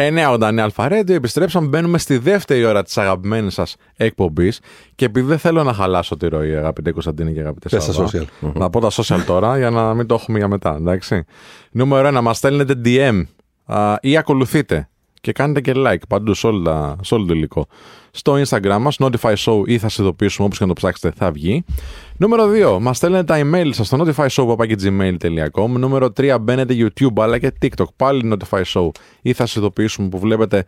989 Αλφαρέντιο, επιστρέψαμε, μπαίνουμε στη δεύτερη ώρα της αγαπημένης σας εκπομπής. Και επειδή δεν θέλω να χαλάσω τη ροή, αγαπητέ Κωνσταντίνη και αγαπητέ Πες τα Σάβα, social. Να πω τα social τώρα για να μην το έχουμε για μετά. Εντάξει. Νούμερο 1, μας στέλνετε DM α, ή ακολουθείτε και κάνετε και like παντού σε, όλα, σε όλο το υλικό. Στο Instagram μας, Notify Show ή θα σε ειδοποιήσουμε όπως και να το ψάξετε θα βγει. Νούμερο 2, μας στέλνετε τα email σας στο notifyshow.gmail.com Νούμερο 3, μπαίνετε YouTube αλλά και TikTok, πάλι Notify Show ή θα σε ειδοποιήσουμε που βλέπετε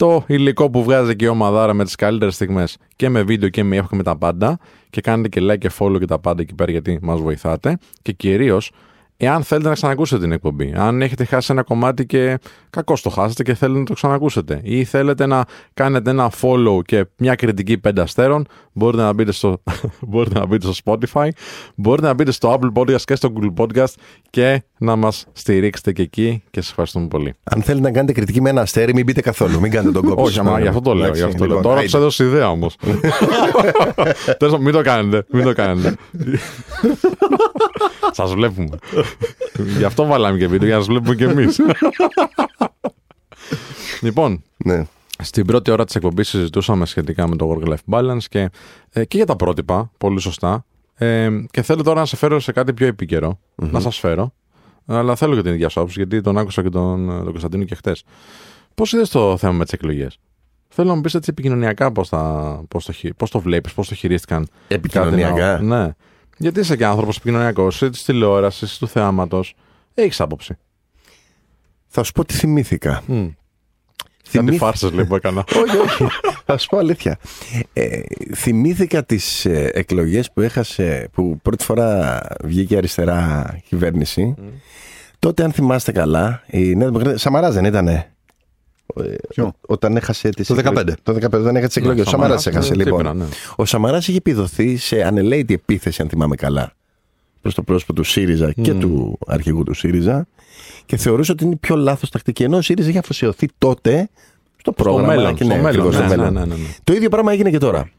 το υλικό που βγάζει και η ομαδάρα με τις καλύτερες στιγμές και με βίντεο και με ήχο και με τα πάντα. Και κάνετε και like και follow και τα πάντα εκεί πέρα γιατί μας βοηθάτε. Και κυρίως Εάν θέλετε να ξανακούσετε την εκπομπή, αν έχετε χάσει ένα κομμάτι και κακώς το χάσετε και θέλετε να το ξανακούσετε, ή θέλετε να κάνετε ένα follow και μια κριτική πέντε αστέρων, μπορείτε να μπείτε στο, μπορείτε να μπείτε στο Spotify, μπορείτε να μπείτε στο Apple Podcast και στο Google Podcast και να μας στηρίξετε και εκεί και σας ευχαριστούμε πολύ. Αν θέλετε να κάνετε κριτική με ένα αστέρι, μην μπείτε καθόλου. Μην κάνετε τον κόπο. Όχι, μα γι' αυτό το λέω. Εντάξει, Γι αυτό το λέω. λοιπόν, Τώρα άιντε. του έδωσε ιδέα όμως. μην το κάνετε. Μην το κάνετε. Σας βλέπουμε. Γι' αυτό βάλαμε και βίντεο, για να σας βλέπουμε κι εμείς. λοιπόν, Ναι. στην πρώτη ώρα της εκπομπής συζητούσαμε σχετικά με το work-life balance και, ε, και για τα πρότυπα, πολύ σωστά. Ε, και θέλω τώρα να σε φέρω σε κάτι πιο επικαιρο Να σας φέρω. Αλλά θέλω και την ίδια σου άποψη, γιατί τον άκουσα και τον, τον Κωνσταντίνο και χτε. Πώς είδες το θέμα με τις εκλογές, Θέλω να μου πεις έτσι επικοινωνιακά πώς πώς το, χει- πώς το βλέπεις, πώς το χειρίστηκαν. Επικοινωνιακά; κατά την άποψη. Ναι. Γιατί είσαι και άνθρωπος επικοινωνιακό, τη τηλεόραση, του θεάματος. Έχεις άποψη. Θα σου πω τι θυμήθηκα. Κάτι Θυμήθη- φάρσες λέει που έκανα. όχι, όχι. Θα σου πω αλήθεια. Ε, θυμήθηκα τις ε, εκλογές που έχασε, που πρώτη φορά βγήκε αριστερά κυβέρνηση. Τότε, αν θυμάστε καλά, η Νέα Δημοκρατία. Σαμαράς δεν ήτανε. Ε, Ποιο; Όταν έχασε τις Το 15. εκλογές. Το 15 όταν έχασε τις Ναι, εκλογές. ο Σαμαράς, Σαμαράς έχασε ναι, λοιπόν. Τσίπρα, ναι. Ο Σαμαράς είχε επιδοθεί σε ανελαίτη επίθεση, αν θυμάμαι καλά, προς το πρόσωπο του ΣΥΡΙΖΑ και του αρχηγού του ΣΥΡΙΖΑ και θεωρούσε ότι είναι η πιο λάθος τακτική. Ενώ ο ΣΥΡΙΖΑ είχε αφοσιωθεί τότε στο πρόγραμμα. μέλλον, και στο ναι, μέλλον, ακριβώς, στο ναι, μέλλον. ναι, ναι, ναι. Το ίδιο πράγμα έγινε και τώρα.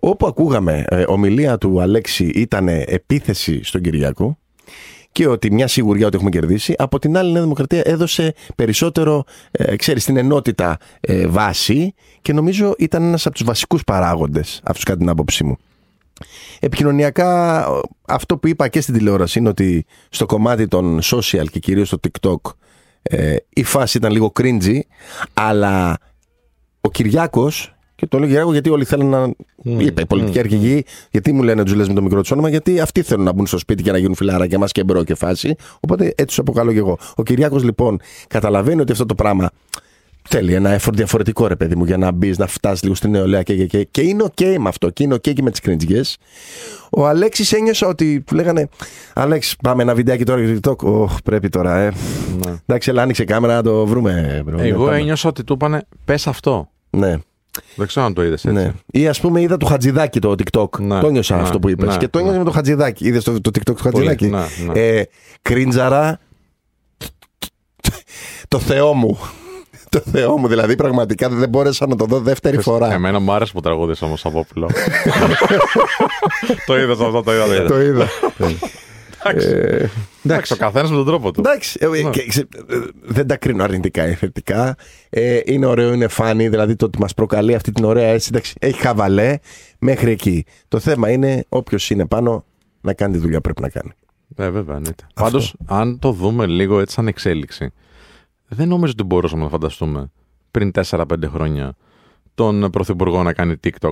Όπου ακούγαμε ε, ομιλία του Αλέξη ήταν επίθεση στον Κυριάκο και ότι μια σιγουριά ότι έχουμε κερδίσει. Από την άλλη, η Νέα Δημοκρατία έδωσε περισσότερο, ε, ξέρεις, την ενότητα ε, βάση και νομίζω ήταν ένας από τους βασικούς παράγοντες, αυτούς κατά την άποψή μου. Επικοινωνιακά, ε, αυτό που είπα και στην τηλεόραση είναι ότι στο κομμάτι των social και κυρίως στο TikTok ε, η φάση ήταν λίγο cringy, αλλά ο Κυριάκος. Και το λέω Κυριάκο γιατί όλοι θέλουν να. είπε η πολιτική αρχηγή, γιατί μου λένε τους λες με το μικρό του όνομα, γιατί αυτοί θέλουν να μπουν στο σπίτι και να γίνουν φιλάρα και έτσι και bro και φάση. Οπότε έτσι τους αποκαλώ και εγώ. Ο Κυριάκος λοιπόν καταλαβαίνει ότι αυτό το πράγμα θέλει ένα effort διαφορετικό ρε παιδί μου για να μπεις, να φτάσεις λίγο στην νεολαία και, και, και, και είναι ok με αυτό και είναι ok και με τις cringιές. Ο Αλέξης ένιωσα ότι του λέγανε Αλέξη, πάμε ένα βιντεάκι τώρα για το TikTok. Ωχ, πρέπει τώρα, ε. Εντάξει, έλα, άνοιξε κάμερα να το βρούμε. Bro. Εγώ Πάμε. ένιωσα ότι του είπανε πες αυτό. Ναι. Δεν ξέρω αν το είδες έτσι. Ναι. Ή ας πούμε είδα του Χατζηδάκη το TikTok. Ναι, το νιώσα ναι, αυτό που είπες. ναι, και το νιώσα ναι. με το Χατζηδάκη. Είδες το, το TikTok του Πολύ, Χατζηδάκη. ναι, ναι. Ε, κρίντζαρα. Το Θεό μου. Το Θεό μου, δηλαδή πραγματικά δεν μπόρεσα να το δω δεύτερη φορά. Εμένα μου άρεσε που τραγούδισε όμως από πυλό. το είδες αυτό, το είδα. Το είδα. Εντάξει. Εντάξει, ο καθένας με τον τρόπο του. Εντάξει, ε, και, ξε- ε, δεν τα κρίνω αρνητικά ή θετικά. Ε, είναι ωραίο, είναι φάνη, δηλαδή το ότι μας προκαλεί αυτή την ωραία αίσθηση. εντάξει, Έχει χαβαλέ μέχρι εκεί. Το θέμα είναι όποιος είναι πάνω να κάνει τη δουλειά που πρέπει να κάνει. Ε, βέβαια, εννοείται. Πάντως, αν το δούμε λίγο έτσι σαν εξέλιξη, δεν νομίζω ότι μπορούσαμε να φανταστούμε πριν 4-5 χρόνια τον Πρωθυπουργό να κάνει TikTok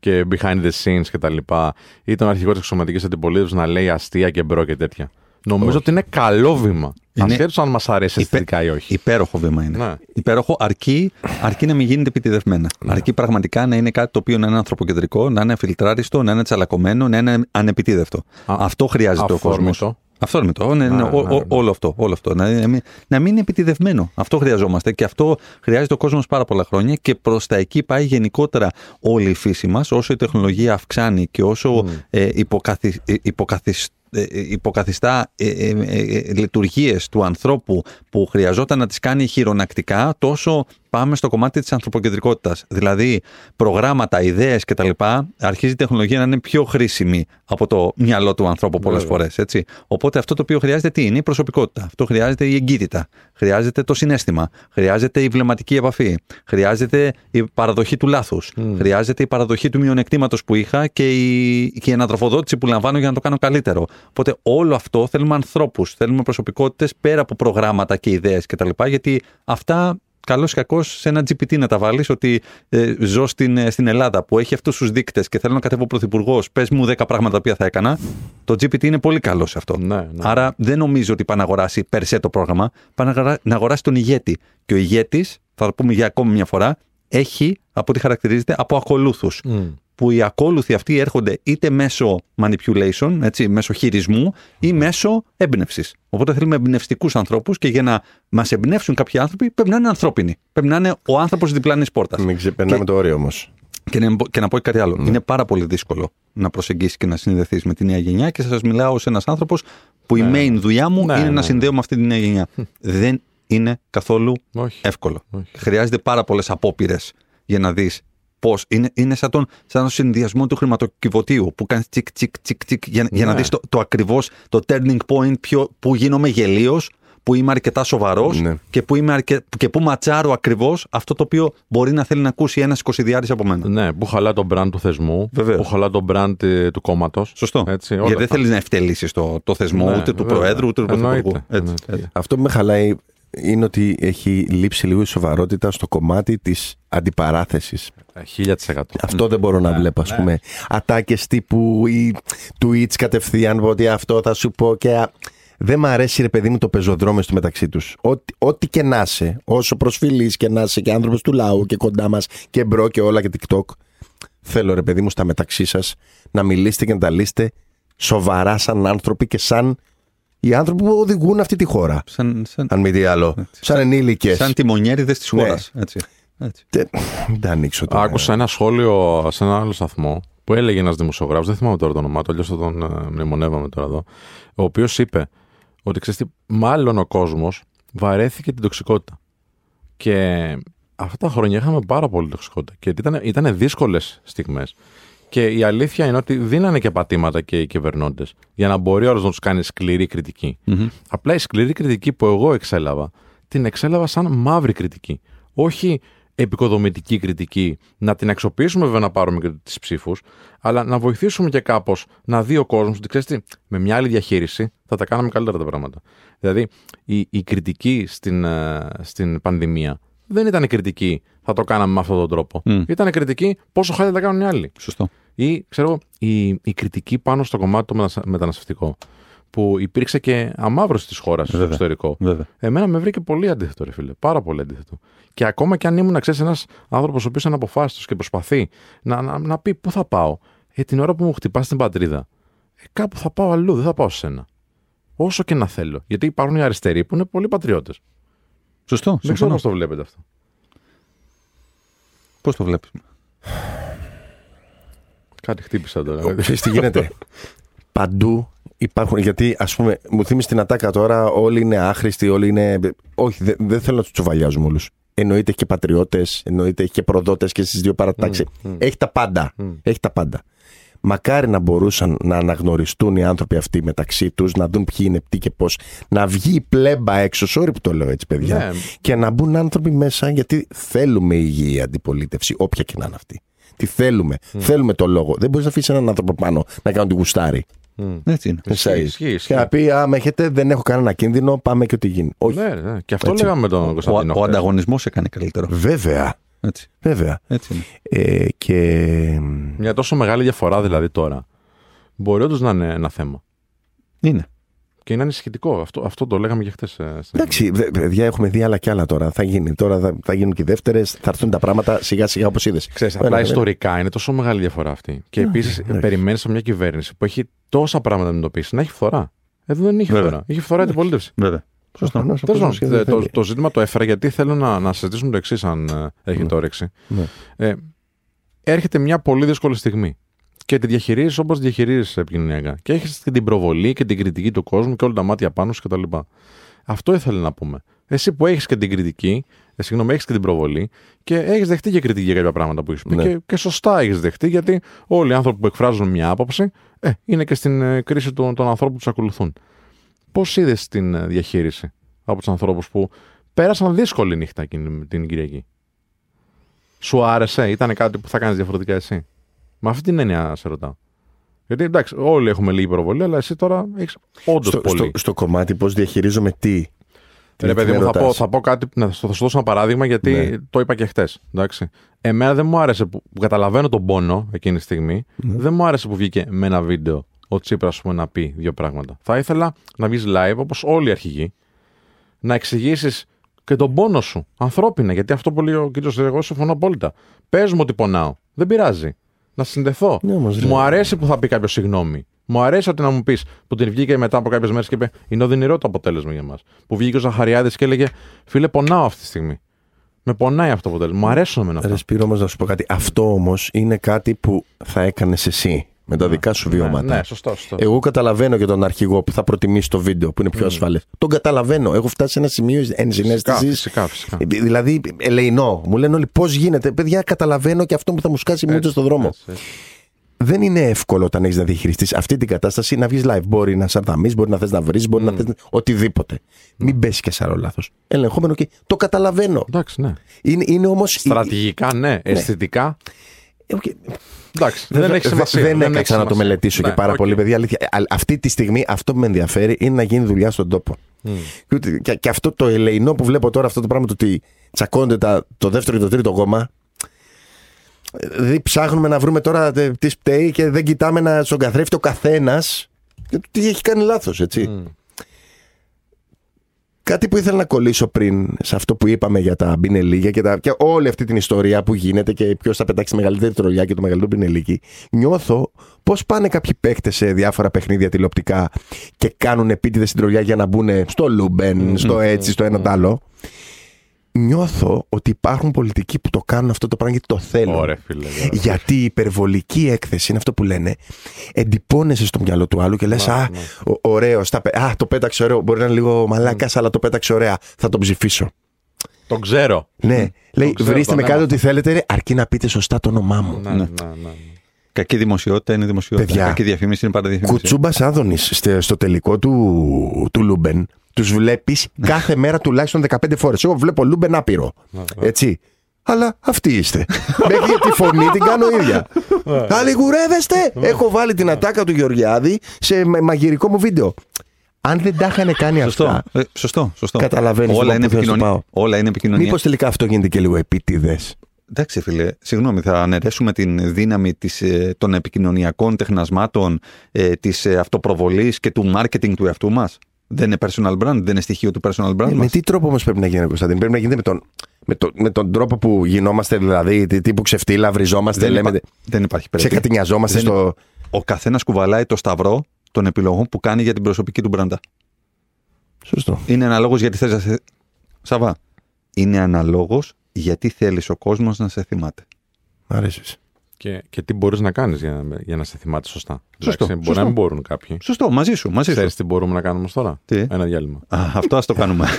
και behind the scenes και τα λοιπά ή τον αρχηγό της αξιωματικής αντιπολίτευσης να λέει αστεία και bro και τέτοια. Νομίζω ότι είναι καλό βήμα. Είναι- Ασχέτως αν μας αρέσει Υπέ- αισθητικά ή όχι. Υπέροχο βήμα είναι. Ναι. Υπέροχο αρκεί, αρκεί να μην γίνεται επιτηδευμένα. Αρκεί πραγματικά να είναι κάτι το οποίο να είναι ανθρωποκεντρικό, να είναι αφιλτράριστο, να είναι τσαλακωμένο, να είναι ανεπιτήδευτο. Α, αυτό χρειάζεται ο κόσμος. Αυθόρμητο. Αυθόρμητο. Ναι, ναι, Ναι, ο- ο- ναι, ναι. Όλο αυτό. Όλο αυτό. Να, να μην, να μην είναι επιτιδευμένο. Αυτό χρειαζόμαστε και αυτό χρειάζεται ο κόσμος πάρα πολλά χρόνια και προς τα εκεί πάει γενικότερα όλη η φύση μας. Όσο η τεχνολογία αυξάνει και όσο ε, υποκαθι, ε, υποκαθισ- ε, ε, υποκαθιστά ε, ε, ε, ε, λειτουργίες του ανθρώπου που χρειαζόταν να τις κάνει χειρονακτικά τόσο πάμε στο κομμάτι της ανθρωποκεντρικότητας. Δηλαδή, προγράμματα, ιδέες κτλ. Αρχίζει η τεχνολογία να είναι πιο χρήσιμη από το μυαλό του ανθρώπου πολλές φορές. Οπότε αυτό το οποίο χρειάζεται τι είναι η προσωπικότητα. Αυτό χρειάζεται η εγκύτητα. Χρειάζεται το συνέστημα. Χρειάζεται η βλεμματική επαφή. Χρειάζεται η παραδοχή του λάθους. Χρειάζεται η παραδοχή του μειονεκτήματος που είχα και η, και η ανατροφοδότηση που λαμβάνω για να το κάνω καλύτερο. Οπότε όλο αυτό θέλουμε ανθρώπους, θέλουμε προσωπικότητες πέρα από προγράμματα και ιδέες κτλ. Γιατί αυτά καλός ή κακός σε ένα GPT να τα βάλεις ότι ε, ζω στην, ε, στην Ελλάδα που έχει αυτούς τους δείκτες και θέλω να κατέβω πρωθυπουργός. Πες μου 10 πράγματα που θα έκανα. Το GPT είναι πολύ καλός σε αυτό. Ναι, ναι. Άρα δεν νομίζω ότι πάει να αγοράσει περσέ το πρόγραμμα. Πάει να αγοράσει τον ηγέτη. Και ο ηγέτης, θα το πούμε για ακόμη μια φορά, έχει από ό,τι χαρακτηρίζεται από ακολούθους. Mm. Που οι ακόλουθοι αυτοί έρχονται είτε μέσω manipulation, έτσι, μέσω χειρισμού ή μέσω έμπνευσης. Οπότε θέλουμε εμπνευστικούς ανθρώπους και για να μας εμπνεύσουν κάποιοι άνθρωποι πρέπει να είναι ανθρώπινοι. Πρέπει να είναι ο άνθρωπος διπλανή πόρτας. Μην ξεπερνάμε Και- το όριο όμως. Και να, και να πω και κάτι άλλο. Είναι πάρα πολύ δύσκολο να προσεγγίσεις και να συνδεθείς με τη νέα γενιά και σας μιλάω ως ένας άνθρωπος που η main δουλειά μου Ναι, είναι ναι, να ναι. συνδέω με αυτή τη νέα γενιά. Δεν είναι καθόλου Όχι. εύκολο. Όχι. Χρειάζεται πάρα πολλές απόπειρες για να δεις πώς. Είναι, είναι σαν, τον, σαν τον συνδυασμό του χρηματοκιβωτίου που κάνεις τσικ, τσικ, τσικ, τσικ για, για να Ναι. δεις το, το ακριβώς το turning point ποιο, που γίνομαι γελίος, που είμαι αρκετά σοβαρός Ναι. και, που είμαι αρκε... και που ματσάρω ακριβώς αυτό το οποίο μπορεί να θέλει να ακούσει ένας 20 από μένα. Ναι, που χαλά το brand του θεσμού, Βεβαίως. που χαλά το brand ε, του κόμματος. Σωστό. Έτσι, όλα Γιατί δεν αυτά. θέλεις να ευτελίσει το, το θεσμό Ναι, ούτε του βέβαια. Προέδρου ούτε του Πρωθυπουργού. Εννοείται, Έτσι, εννοείται. έτσι. Αυτό που με χαλάει είναι ότι έχει λείψει λίγο η σοβαρότητα στο κομμάτι της αντιπαράθεσης. Ε, 1000%. Αυτό δεν μπορώ να βλέπω, ας πούμε. Ατάκες τύπου ή tweets κατευθείαν ότι αυτό θα σου πω και. α, Δεν μ' αρέσει, ρε παιδί μου, το πεζοδρόμιο στο μεταξύ τους. Ό,τι, ό,τι και να είσαι, όσο προσφιλής και να είσαι και άνθρωπος του λαού και κοντά μας και bro και όλα και TikTok, θέλω, ρε παιδί μου, στα μεταξύ σας να μιλήσετε και να τα λύσετε σοβαρά σαν άνθρωποι και σαν οι άνθρωποι που οδηγούν αυτή τη χώρα. Σαν, σαν, Αν μη τι άλλο. Σαν ενήλικες. σαν τιμονιέριδες της Ναι. χώρας. Έτσι. Έτσι. Μην τα ανοίξω τώρα. Άκουσα ένα σχόλιο σε ένα άλλο σταθμό που έλεγε ένας δημοσιογράφος, δεν θυμάμαι τώρα το όνομά του, αλλιώς θα τον ε, μνημονεύαμε τώρα εδώ, ο οποίος είπε ότι ξέρεις τι, μάλλον ο κόσμος βαρέθηκε την τοξικότητα. Και αυτά τα χρόνια είχαμε πάρα πολύ τοξικότητα και ήταν, ήταν δύσκολες στιγμές. Και η αλήθεια είναι ότι δίνανε και πατήματα και οι κυβερνώντες για να μπορεί ο άλλος να τους κάνει σκληρή κριτική. Απλά η σκληρή κριτική που εγώ εξέλαβα, την εξέλαβα σαν μαύρη κριτική. Όχι επικοδομητική κριτική, να την αξιοποιήσουμε βέβαια να πάρουμε και τις ψήφους, αλλά να βοηθήσουμε και κάπως να δει ο κόσμος ότι ξέρεις τι, με μια άλλη διαχείριση θα τα κάναμε καλύτερα τα πράγματα. Δηλαδή, η, η κριτική στην, ε, στην πανδημία δεν ήταν η κριτική θα το κάναμε με αυτόν τον τρόπο. Μμ. Ήταν η κριτική πόσο χάλια τα κάνουν οι άλλοι. Σωστό. Ή, ξέρω εγώ, η, η κριτική πάνω στο κομμάτι το μετασα- μεταναστευτικό. Που υπήρξε και αμάβρωση της χώρας στο Βέβαια. εξωτερικό. Βέβαια. Εμένα με βρήκε πολύ αντίθετο, ρε φίλε. Πάρα πολύ αντίθετο. Και ακόμα και αν ήμουν, ξέρεις, ένας άνθρωπος ο οποίος είναι αποφάσιστος και προσπαθεί να, να, να πει πού θα πάω, ε, την ώρα που μου χτυπάς στην πατρίδα, ε, κάπου θα πάω αλλού, δεν θα πάω σε σένα. Όσο και να θέλω. Γιατί υπάρχουν οι αριστεροί που είναι πολύ πατριώτες. Σωστό. Δεν ξέρω πώς το βλέπετε αυτό. Πώς το βλέπεις; Κάτι χτύπησα τώρα. Ξέρεις τι γίνεται. Παντού υπάρχουν. Γιατί ας πούμε, μου θύμισε την ατάκα τώρα, όλοι είναι άχρηστοι, όλοι είναι. Όχι, δεν, δεν θέλω να τους τσουβαλιάζουμε όλους. Εννοείται έχει και πατριώτες, εννοείται έχει και προδότες και στις δύο παρατάξεις. Έχει τα πάντα. Έχει τα πάντα. Μακάρι να μπορούσαν να αναγνωριστούν οι άνθρωποι αυτοί μεταξύ τους, να δουν ποιοι είναι τι και πώς. Να βγει η πλέμπα έξω, sorry που το λέω έτσι, παιδιά. Ναι. Και να μπουν άνθρωποι μέσα, γιατί θέλουμε υγιή αντιπολίτευση, όποια και να είναι αυτή. Τι θέλουμε. Θέλουμε το λόγο. Δεν μπορείς να αφήσεις έναν άνθρωπο πάνω να κάνει τη γουστάρι. Έτσι είναι. Εσά Ισχύει, είσαι. ισχύει. Και να πει, άμα έχετε, δεν έχω κανένα κίνδυνο, πάμε και ό,τι γίνει. Όχι. Ναι, ναι. Και αυτό Έτσι. λέγαμε με τον Ο, Κωνσταντίνο. ο χθες. ανταγωνισμός έκανε καλύτερο. Βέβαια. Έτσι. Βέβαια. Έτσι είναι. Ε, και. Μια τόσο μεγάλη διαφορά δηλαδή τώρα μπορεί όντως να είναι ένα θέμα. Είναι. Και είναι ανησυχητικό. Αυτό, αυτό το λέγαμε και χθες. Εντάξει, δε- παιδιά, έχουμε δει άλλα κι άλλα τώρα. Θα γίνει. Τώρα θα, θα γίνουν και οι δεύτερες, θα έρθουν τα πράγματα σιγά σιγά όπως είδες. Ξέρεις, απλά ιστορικά είναι τόσο μεγάλη διαφορά αυτή. Και επίσης περιμένεις από μια κυβέρνηση που έχει τόσα πράγματα να αντιμετωπίσει να έχει φθορά. Εδώ δεν έχει Βέβαια. φθορά. Έχει φθορά την πολίτευση. Βέβαια. Σωστό. Τέλος πάντων, το, το, το ζήτημα το έφερα γιατί θέλω να, να συζητήσουμε το εξής, αν ε, έχετε όρεξη. Ναι. Ε, έρχεται μια πολύ δύσκολη στιγμή. Και τη διαχειρίζεις όπως διαχειρίζεις επικοινωνιακά. Και έχεις και την προβολή και την κριτική του κόσμου και όλα τα μάτια πάνω σου κτλ. Αυτό ήθελα να πούμε. Εσύ που έχεις και την κριτική, ε, συγγνώμη, έχεις και την προβολή και έχεις δεχτεί και κριτική για κάποια πράγματα που έχεις πει. Ναι. Και, και σωστά έχεις δεχτεί, γιατί όλοι οι άνθρωποι που εκφράζουν μια άποψη ε, είναι και στην ε, κρίση των, των ανθρώπων που τους ακολουθούν. Πώς είδες την ε, διαχείριση από τους ανθρώπους που πέρασαν δύσκολη νύχτα εκείνη την Κυριακή; Σου άρεσε, ήταν κάτι που θα κάνεις διαφορετικά εσύ; Με αυτή την έννοια σε ρωτάω. Γιατί εντάξει, όλοι έχουμε λίγη προβολή, αλλά εσύ τώρα έχεις όντως Στο, πολύ. στο, στο κομμάτι πώς διαχειρίζομαι τι. Τι- Ρε τι παιδί με μου, θα πω, ρωτάς. θα πω κάτι, να, θα σου δώσω ένα παράδειγμα γιατί Ναι. το είπα και χτε. Εμένα δεν μου άρεσε που, που καταλαβαίνω τον πόνο εκείνη τη στιγμή. Ναι. Δεν μου άρεσε που βγήκε με ένα βίντεο ο Τσίπρας πούμε, να πει δύο πράγματα. Θα ήθελα να βγεις live όπως όλοι οι αρχηγοί, να εξηγήσεις και τον πόνο σου ανθρώπινα. Γιατί αυτό που λέει ο κ. Εγώ συμφωνώ απόλυτα. Πες μου ότι πονάω. Δεν πειράζει. Να συνδεθώ. Ναι, όμως, ρε. μου αρέσει που θα πει κάποιος συγγνώμη. Μου αρέσει ότι να μου πεις που την βγήκε μετά από κάποιες μέρες και είπε Είναι οδυνηρό το αποτέλεσμα για μας. Που βγήκε ο Ζαχαριάδης και έλεγε Φίλε, πονάω αυτή τη στιγμή. Με πονάει αυτό το αποτέλεσμα. Μου αρέσουν εμένα αυτά. Ρε Σπύρο, όμως, να σου πω κάτι. Αυτό όμως είναι κάτι που θα έκανες εσύ με τα δικά σου βιώματα. Ναι, ναι, σωστό, σωστό. Εγώ καταλαβαίνω και τον αρχηγό που θα προτιμήσει το βίντεο που είναι πιο ασφαλές. Τον καταλαβαίνω. Έχω φτάσει σε ένα σημείο φυσικά, ενσυναίσθηση. φυσικά, φυσικά. Δηλαδή, ελεηνό. Μου λένε όλοι πώς γίνεται. Παιδιά, καταλαβαίνω και αυτό που θα μου σκάσει μούτσα στον δρόμο. Έτσι, έτσι. Δεν είναι εύκολο όταν έχεις να διαχειριστείς αυτή την κατάσταση να βγεις live. Μπορεί να σαρδαμεί, μπορεί να θες να βρεις, μπορεί να θες οτιδήποτε. Μην πέσει και σε άλλο λάθος. Ελεγχόμενο και το καταλαβαίνω. Εντάξει, ναι. Είναι, είναι όμως. Στρατηγικά, ναι. Αισθητικά, Okay. Εντάξει. Δεν έχει σημασία. Δεν έχει έκατσα να το σημασία. μελετήσω και Ναι, πάρα οκ. πολύ, παιδιά. Αλήθεια. Α- Αυτή τη στιγμή αυτό που με ενδιαφέρει είναι να γίνει δουλειά στον τόπο. Και, ούτε- και, και αυτό το ελεεινό που βλέπω τώρα, αυτό το πράγμα το ότι τσακώνονται τα, το δεύτερο και το τρίτο κόμμα. ε, Δηλαδή ψάχνουμε να βρούμε τώρα τε- τι πταίει και δεν κοιτάμε να στον καθρέφτη ο καθένας τι έχει κάνει λάθος, έτσι. Μμ. Κάτι που ήθελα να κολλήσω πριν σε αυτό που είπαμε για τα μπινελίκια και, τα, και όλη αυτή την ιστορία που γίνεται και ποιος θα πετάξει τη μεγαλύτερη τρολιά και το μεγαλύτερο μπινελίκι. Νιώθω πώς πάνε κάποιοι παίκτες σε διάφορα παιχνίδια τηλεοπτικά και κάνουν επίτηδες την τρολιά για να μπουν στο Λούμπεν, στο έτσι, στο ένα το άλλο. Νιώθω ότι υπάρχουν πολιτικοί που το κάνουν αυτό το πράγμα γιατί το θέλουν. Ωραία, φίλε. ωραία. Γιατί η υπερβολική έκθεση είναι αυτό που λένε. Εντυπώνεσαι στο μυαλό του άλλου και λες: Ναι, Α, ναι. ο- ωραίο. στα πε- Α, το πέταξε ωραίο. Μπορεί να είναι λίγο μαλάκας, αλλά το πέταξε ωραία. Θα τον ψηφίσω. Το ξέρω. Ναι. Λέει: ξέρω, Βρίστε το με λέμε κάτι αυτό. ό,τι θέλετε, ρε, αρκεί να πείτε σωστά το όνομά μου. Ναι, ναι, ναι. ναι. Κακή δημοσιότητα είναι δημοσιότητα. Παιδιά, Κακή διαφήμιση είναι πάντα διαφήμιση. Κουτσούμπας Άδωνις στο τελικό του, του Λούμπεν. Τους βλέπεις κάθε μέρα τουλάχιστον 15 φορές. Εγώ βλέπω Λούμπεν άπειρο. Έτσι. Αλλά αυτοί είστε. Μέχρι τη φωνή την κάνω ίδια. Αλληγουρεύεστε! Έχω βάλει την ατάκα του Γεωργιάδη σε μα- μαγειρικό μου βίντεο. Αν δεν τα είχαν κάνει Σωστό. αυτά, Ε, σωστό, σωστό. Καταλαβαίνεις Όλα λοιπόν είναι, που θέλω να σου επικοινωνία. Όλα είναι επικοινωνία. μήπως τελικά αυτό γίνεται και λίγο επίτηδες; Εντάξει, φίλε, συγγνώμη, θα αναιρέσουμε την δύναμη της, ε, των επικοινωνιακών τεχνασμάτων, ε, της ε, αυτοπροβολής και του marketing του εαυτού μας; Δεν είναι personal brand, δεν είναι στοιχείο του personal brand Ε, με μας. τι τρόπο όμως πρέπει να γίνει, Κωνσταντίνη. Πρέπει να γίνεται με τον, με, το, με τον τρόπο που γινόμαστε, δηλαδή, τι- τύπου ξεφτύλα, βριζόμαστε, δεν, λέμε. υπά- δεν υπάρχει περίπτωση. Ξεκατηνιαζόμαστε Δεν- στο. Ο καθένας κουβαλάει το σταυρό των επιλογών που κάνει για την προσωπική του μπράντα. Σωστό. Είναι αναλόγως γιατί θες να σε... Σαβά, είναι αναλόγως γιατί θέλεις ο κόσμος να σε θυμάται. Μ' αρέσεις. Και, και τι μπορείς να κάνεις για, για να σε θυμάται σωστά. Σωστό, Εντάξει, Μπορεί σωστό. να μην μπορούν κάποιοι. Σωστό, μαζί σου, μαζί σου. Ξέρει τι μπορούμε να κάνουμε τώρα; Τι; Ένα διάλειμμα. Α, αυτό ας το κάνουμε.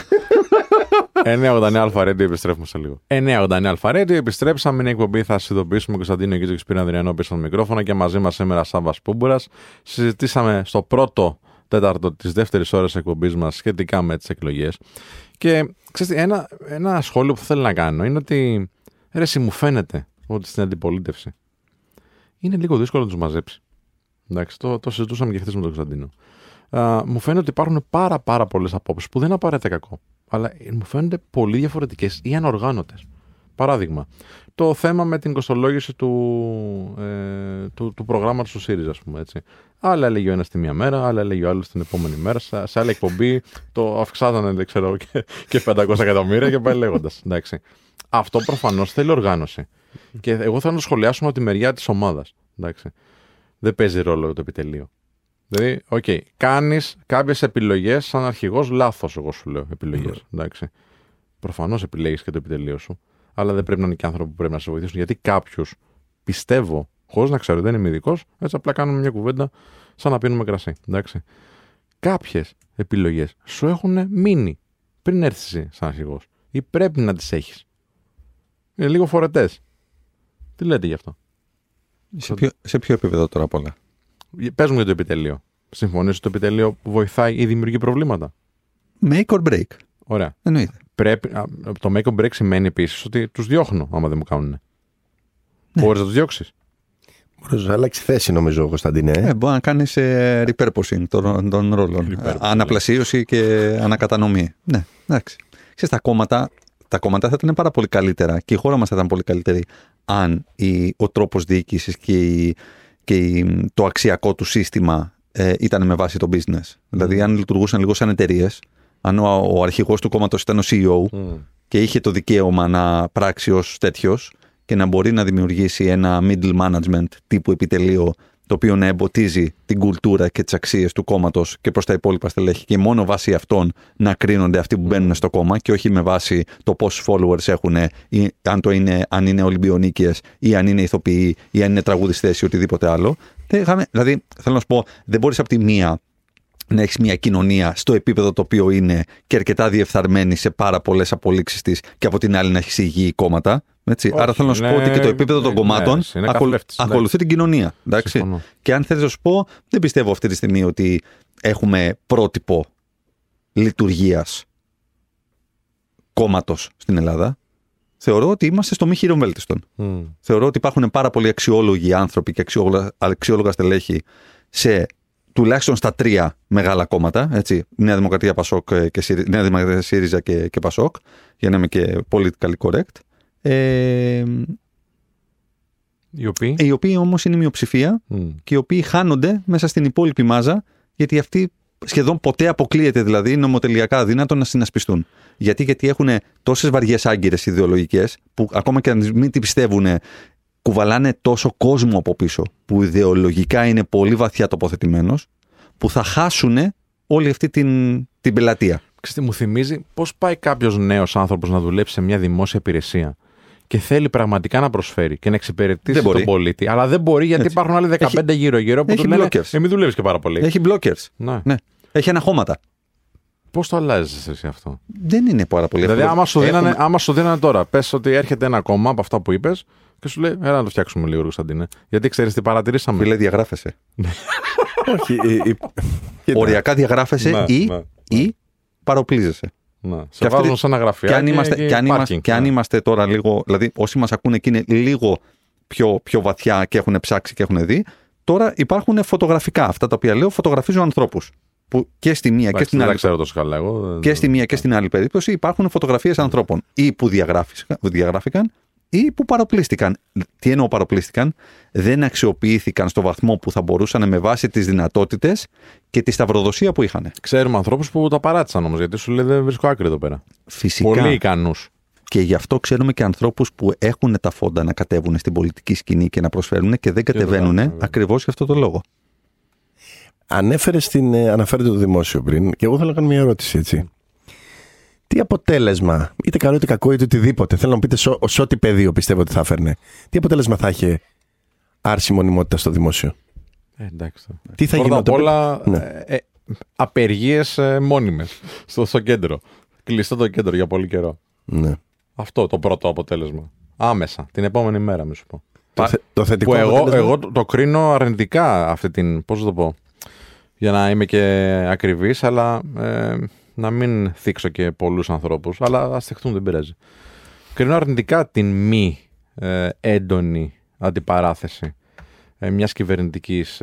989 Αλφα Radio, επιστρέφουμε σε λίγο. 989 Αλφα Radio, επιστρέψαμε. Είναι η εκπομπή. Θα σα ειδοποιήσουμε Κωνσταντίνο Κίτζο και Σπύρο Ανδριανό πίσω στο μικρόφωνο και μαζί μας σήμερα Σάβα Πούμπουρα. Συζητήσαμε στο πρώτο τέταρτο της δεύτερης ώρας εκπομπής μας σχετικά με τις εκλογές. Και ξέρετε, ένα, ένα σχόλιο που θέλω να κάνω είναι ότι ρε, εσύ μου φαίνεται ότι στην αντιπολίτευση είναι λίγο δύσκολο να τους μαζέψει. Εντάξει, το, το συζητούσαμε και χθες με τον Κωνσταντίνο. Α, μου φαίνεται ότι υπάρχουν πάρα, πάρα πολλές απόψεις που δεν είναι απαραίτητα κακό. Αλλά μου φαίνονται πολύ διαφορετικές ή ανοργάνωτες. Παράδειγμα, το θέμα με την κοστολόγηση του, ε, του, του προγράμματος του ΣΥΡΙΖΑ, ας πούμε έτσι. Άλλα έλεγε ο ένας τη μία μέρα, άλλα έλεγε ο άλλος την επόμενη μέρα. Σε, σε άλλη εκπομπή το αυξάνανε, δεν ξέρω, και, και 500 εκατομμύρια και πάει λέγοντας. Αυτό προφανώς θέλει οργάνωση. Και εγώ θέλω να το σχολιάσουμε από τη μεριά της ομάδας. Δεν παίζει ρόλο το επιτελείο. Δηλαδή, ok, okay, κάνεις κάποιες επιλογές σαν αρχηγός λάθος, εγώ σου λέω επιλογές. Εντάξει. Προφανώς επιλέγεις και το επιτελείο σου, αλλά δεν πρέπει να είναι και άνθρωποι που πρέπει να σε βοηθήσουν. Γιατί κάποιους πιστεύω, χωρίς να ξέρω, δεν είμαι ειδικός, έτσι απλά κάνουμε μια κουβέντα σαν να πίνουμε κρασί. Εντάξει. Κάποιες επιλογές σου έχουν μείνει πριν έρθεις εσύ σαν αρχηγός. ή πρέπει να τις έχεις. Είναι λίγο φορετές. Τι λέτε γι' αυτό; Σε ποιο, σε ποιο επίπεδο τώρα απ' όλα; Πες μου για το επιτελείο. Συμφωνείς ότι το επιτελείο βοηθάει ή δημιουργεί προβλήματα; Make or break. Ωραία. Εννοείται. Πρέπει, α, το make or break σημαίνει επίσης ότι τους διώχνω άμα δεν μου κάνουν. Μπορείς να τους διώξεις. Μπορείς να αλλάξει θέση, νομίζω, Κωνσταντίνε. Ε, μπορεί να κάνεις ε, repurposing των, των ρόλων. Repurposing. Ε, Αναπλασίωση και ανακατανομή. Ναι, εντάξει. Ξέρεις, τα κόμματα, τα κόμματα θα ήταν πάρα πολύ καλύτερα και η χώρα μας θα ήταν πολύ καλύτερη αν η, ο τρόπος διοίκησης και, η- και η- το αξιακό του σύστημα ε, ήταν με βάση το business. Δηλαδή, αν λειτουργούσαν λίγο σαν εταιρείες, αν ο, ο αρχηγός του κόμματος ήταν ο CEO και είχε το δικαίωμα να πράξει ως τέτοιος και να μπορεί να δημιουργήσει ένα middle management τύπου επιτελείο το οποίο να εμποτίζει την κουλτούρα και τις αξίες του κόμματος και προς τα υπόλοιπα στελέχη και μόνο βάσει αυτών να κρίνονται αυτοί που μπαίνουν στο κόμμα και όχι με βάση το πόσους followers έχουν ή αν, το είναι, αν είναι Ολυμπιονίκες ή αν είναι ηθοποιοί ή αν είναι τραγουδιστές ή οτιδήποτε άλλο. Δεν είχαμε- δηλαδή, θέλω να σου πω, δεν μπορείς από τη μία να έχεις μια κοινωνία στο επίπεδο το οποίο είναι και αρκετά διεφθαρμένη σε πάρα πολλές απολύξεις της και από την άλλη να έχεις υγιή κόμματα. Έτσι. Όχι, Άρα θέλω να σου πω είναι- ότι και το επίπεδο των ναι, κομμάτων είναι ακολου- καθλεύτης, εντάξει. ακολουθεί την κοινωνία. Εντάξει. Συμφωνώ. Και αν θέλει να σου πω, δεν πιστεύω αυτή τη στιγμή ότι έχουμε πρότυπο λειτουργίας κόμματος στην Ελλάδα. Θεωρώ ότι είμαστε στο μη χείρον βέλτιστον. Μμ. Θεωρώ ότι υπάρχουν πάρα πολλοί αξιόλογοι άνθρωποι και αξιόλογα, αξιόλογα στελέχη σε τουλάχιστον στα τρία μεγάλα κόμματα. Έτσι, Νέα Δημοκρατία, Πασόκ ε, και Σύρι- Νέα Δημοκρατία, ΣΥΡΙΖΑ και, και Πασόκ, για να είμαι και politically correct. Ε, Οι οποίοι; οι οποίοι όμως είναι η μειοψηφία Μμ. και οι οποίοι χάνονται μέσα στην υπόλοιπη μάζα, γιατί αυτοί σχεδόν ποτέ αποκλείεται δηλαδή νομοτελειακά αδύνατο να συνασπιστούν. Γιατί, γιατί έχουν τόσες βαριές άγκυρες ιδεολογικές, που ακόμα και αν μην την πιστεύουν, κουβαλάνε τόσο κόσμο από πίσω, που ιδεολογικά είναι πολύ βαθιά τοποθετημένος, που θα χάσουν όλη αυτή την, την πελατεία. Ξέρετε, μου θυμίζει πώς πάει κάποιος νέος άνθρωπος να δουλέψει σε μια δημόσια υπηρεσία και θέλει πραγματικά να προσφέρει και να εξυπηρετήσει Δεν μπορεί. τον πολίτη. Αλλά δεν μπορεί γιατί Έτσι. υπάρχουν άλλοι 15 γύρω-γύρω που έχει του λένε blockers. Ε, μην δουλεύεις και πάρα πολύ. Έχει blockers. Ναι. Ναι. Έχει αναχώματα. Πώς το αλλάζεις εσύ αυτό; Δεν είναι πάρα πολύ Δηλαδή, εύκολο. άμα σου, Έχουμε- δίνανε, άμα σου δίνανε τώρα, πες ότι έρχεται ένα κόμμα από αυτά που είπες και σου λέει, Έλα να το φτιάξουμε λίγο, Κωνσταντίνε. Γιατί ξέρεις τι παρατηρήσαμε; Φίλε, διαγράφεσαι. Όχι. η- η- Κοίτα, Οριακά διαγράφεσαι Ναι, ή, ναι, ή παροπλίζεσαι. Ναι. Και Σε αυτή- βάζουν σε ένα γραφείο. Και αν, είμαστε, και, αν, είμαστε, και αν ναι. είμαστε τώρα λίγο, δηλαδή όσοι μας ακούνε και είναι λίγο πιο, πιο βαθιά και έχουν ψάξει και έχουν δει, τώρα υπάρχουν φωτογραφικά. Αυτά τα οποία λέω φωτογραφίζουν ανθρώπους. Που και στη μία και στην Δεν τα άλλη ξέρω τόσο καλά εγώ. και στη μία και στην άλλη περίπτωση υπάρχουν φωτογραφίες ανθρώπων ή που διαγράφηκαν, που διαγράφηκαν ή που παροπλίστηκαν. Τι εννοώ παροπλίστηκαν, δεν αξιοποιήθηκαν στο βαθμό που θα μπορούσαν με βάση τις δυνατότητες και τη σταυροδοσία που είχαν. Ξέρουμε ανθρώπους που τα παράτησαν όμως, γιατί σου λέει δεν βρίσκω άκρη εδώ πέρα. Φυσικά. Πολύ ικανούς. Και γι' αυτό ξέρουμε και ανθρώπους που έχουν τα φόντα να κατέβουν στην πολιτική σκηνή και να προσφέρουν και δεν το κατεβαίνουν κάνουν, βέβαια. ακριβώς για αυτό το λόγο. Ανέφερες στην, ε, αναφέρεται το δημόσιο πριν και εγώ θέλω να κάνω μια ερώτηση έτσι. Τι αποτέλεσμα, είτε καλό είτε κακό είτε οτιδήποτε, θέλω να μου πείτε σε, ό- σε ό,τι πεδίο πιστεύω ότι θα έφερνε. Τι αποτέλεσμα θα είχε άρση μονιμότητας στο δημόσιο; Ε, εντάξει. Τι θα Πρώτα απ' γινόταν. όλα Ναι. ε, ε, απεργίες ε, μόνιμες στο, στο κέντρο. Κλειστό το κέντρο για πολύ καιρό. Ναι. Αυτό το πρώτο αποτέλεσμα. Άμεσα, την επόμενη μέρα, μη σου πω. Το, θε- το θετικό Που εγώ, αποτέλεσμα- εγώ το, το κρίνω αρνητικά αυτή την. Πώς θα το πω. Για να είμαι και ακριβής, αλλά ε, να μην θίξω και πολλούς ανθρώπους. Αλλά ας θυχτούν, δεν πειράζει. Κρίνω αρνητικά την μη ε, έντονη αντιπαράθεση ε, μιας κυβερνητικής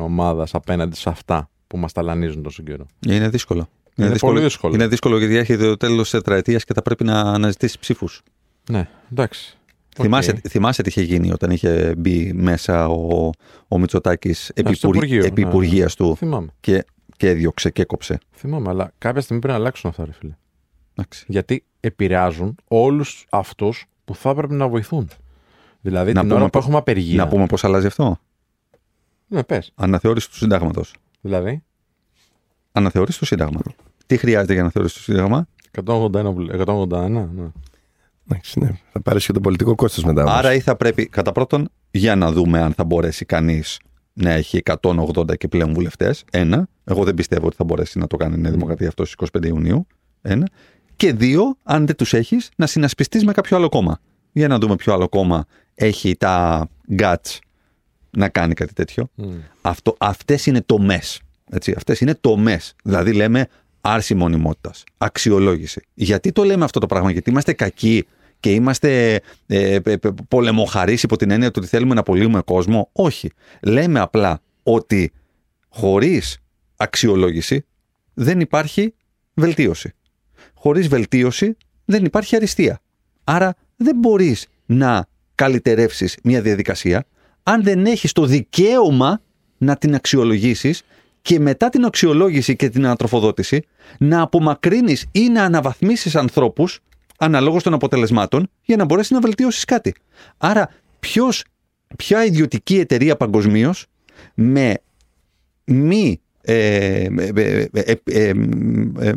ομάδας απέναντι σε αυτά που μας ταλανίζουν τόσο καιρό. Είναι δύσκολο. Είναι πολύ δύσκολο. Είναι δύσκολο γιατί έρχεται το τέλος της τετραετίας και θα πρέπει να αναζητήσεις ψήφους. Ναι, εντάξει. Θυμάσαι, Οκ. θυμάσαι τι είχε γίνει όταν είχε μπει μέσα ο, ο Μητσοτάκης επί, στο Υπουργείο, επί ναι. υπουργείας του Θυμάμαι. και, και έδιωξε και έκοψε. Θυμάμαι, αλλά κάποια στιγμή πρέπει να αλλάξουν αυτά, ρε φίλε. Εντάξει. γιατί επηρεάζουν όλους αυτούς που θα έπρεπε να βοηθούν. Δηλαδή Να την πούμε ώρα που πώς- έχουμε απεργία. Να πούμε πώς αλλάζει αυτό; Ναι, πες. Αναθεώρηση του συντάγματος. Δηλαδή; Αναθεώρηση του Συντάγμα. Τι χρειάζεται για αναθεώρηση του Σύνταγμα; 181, που λέ- 181 ναι. Εντάξει, ναι. Θα πάρεις και το πολιτικό κόστος μετά. όμως. Άρα ή θα πρέπει, κατά πρώτον, για να δούμε αν θα μπορέσει κανείς να έχει 180 και πλέον βουλευτές. Ένα. Εγώ δεν πιστεύω ότι θα μπορέσει να το κάνει η Νέα Δημοκρατία αυτός στις 25 Ιουνίου. Ένα. Και δύο, αν δεν τους έχεις, να συνασπιστείς με κάποιο άλλο κόμμα. Για να δούμε ποιο άλλο κόμμα έχει τα guts να κάνει κάτι τέτοιο. Αυτό, αυτές είναι τομές. Έτσι, αυτές είναι τομές. Δηλαδή λέμε άρση μονιμότητας, αξιολόγηση. Γιατί το λέμε αυτό το πράγμα, γιατί είμαστε κακοί και είμαστε ε, ε, ε, πολεμοχαρείς υπό την έννοια ότι θέλουμε να απολύουμε κόσμο. Όχι. Λέμε απλά ότι χωρίς αξιολόγηση δεν υπάρχει βελτίωση. Χωρίς βελτίωση δεν υπάρχει αριστεία. Άρα δεν μπορείς να καλυτερεύσεις μια διαδικασία αν δεν έχεις το δικαίωμα να την αξιολογήσεις και μετά την αξιολόγηση και την ανατροφοδότηση να απομακρύνεις ή να αναβαθμίσεις ανθρώπους αναλόγως των αποτελεσμάτων για να μπορέσεις να βελτιώσεις κάτι. Άρα ποιος, ποια ιδιωτική εταιρεία παγκοσμίως με μη ε, ε, ε, ε,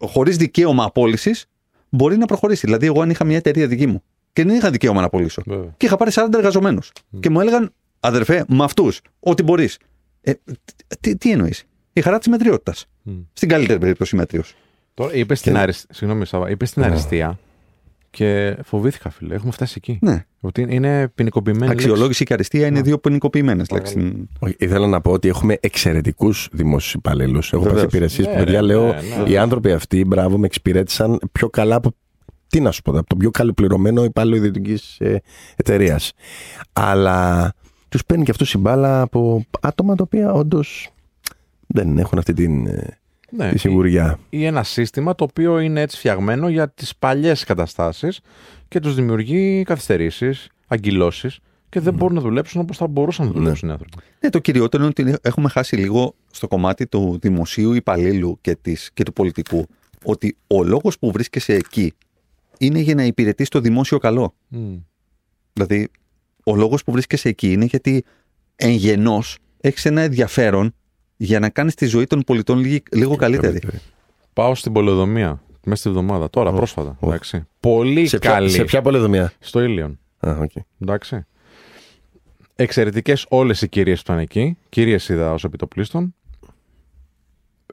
χωρίς δικαίωμα απόλυσης μπορεί να προχωρήσει. Δηλαδή εγώ αν είχα μια εταιρεία δική μου και δεν είχα δικαίωμα να απολύσω και είχα πάρει 40 εργαζομένους και μου έλεγαν αδερφέ με αυτούς ό,τι μπορείς. Ε, τι, τι εννοείς; Η χαρά της μετριότητας. Στην καλύτερη περίπτωση μέτριος. Τώρα είπες στην, αρισ... Συγγνώμη, Σάβα, είπες στην αριστεία και φοβήθηκα, φίλε. Έχουμε φτάσει εκεί. Ναι. Ότι είναι ποινικοποιημένη. Αξιολόγηση και αριστεία είναι δύο ποινικοποιημένες λέξεις. Όχι, ήθελα να πω ότι έχουμε εξαιρετικούς δημόσιους υπαλλήλους. Έχω Βεβαίως. πάθει υπηρεσίε που Ναι, παιδιά ρε, λέω ναι, ναι. οι άνθρωποι αυτοί, μπράβο, με εξυπηρέτησαν πιο καλά από. Τι να σου πω, από τον πιο καλοπληρωμένο υπάλληλο ιδιωτικής εταιρείας. Αλλά τους παίρνει και αυτός η μπάλα από άτομα τα οποία όντως δεν έχουν αυτή την, ε, Ναι, τη σιγουριά. ή, ή ένα σύστημα το οποίο είναι έτσι φτιαγμένο για τις παλιές καταστάσεις και τους δημιουργεί καθυστερήσεις, αγκυλώσεις και δεν μπορούν να δουλέψουν όπως θα μπορούσαν να δουλέψουν οι άνθρωποι. Ναι, το κυριότερο είναι ότι έχουμε χάσει λίγο στο κομμάτι του δημοσίου υπαλλήλου και, της, και του πολιτικού ότι ο λόγος που βρίσκεσαι εκεί είναι για να υπηρετείς το δημόσιο καλό. Μμ. Δηλαδή, ο λόγος που βρίσκεσαι εκεί είναι γιατί εγγενώς έχεις ένα ενδιαφέρον για να κάνεις τη ζωή των πολιτών λίγη- λίγο καλύτερη. Πάω στην πολεοδομία μέσα στη βδομάδα, τώρα πρόσφατα. ω. Εντάξει. Πολύ Σε ποια, καλή. σε ποια πολεοδομία; Στο Ήλιον. Α, οκ. Εντάξει. Εξαιρετικές όλες οι κυρίες που ήταν εκεί. Κυρίες είδα ως επί το πλείστον.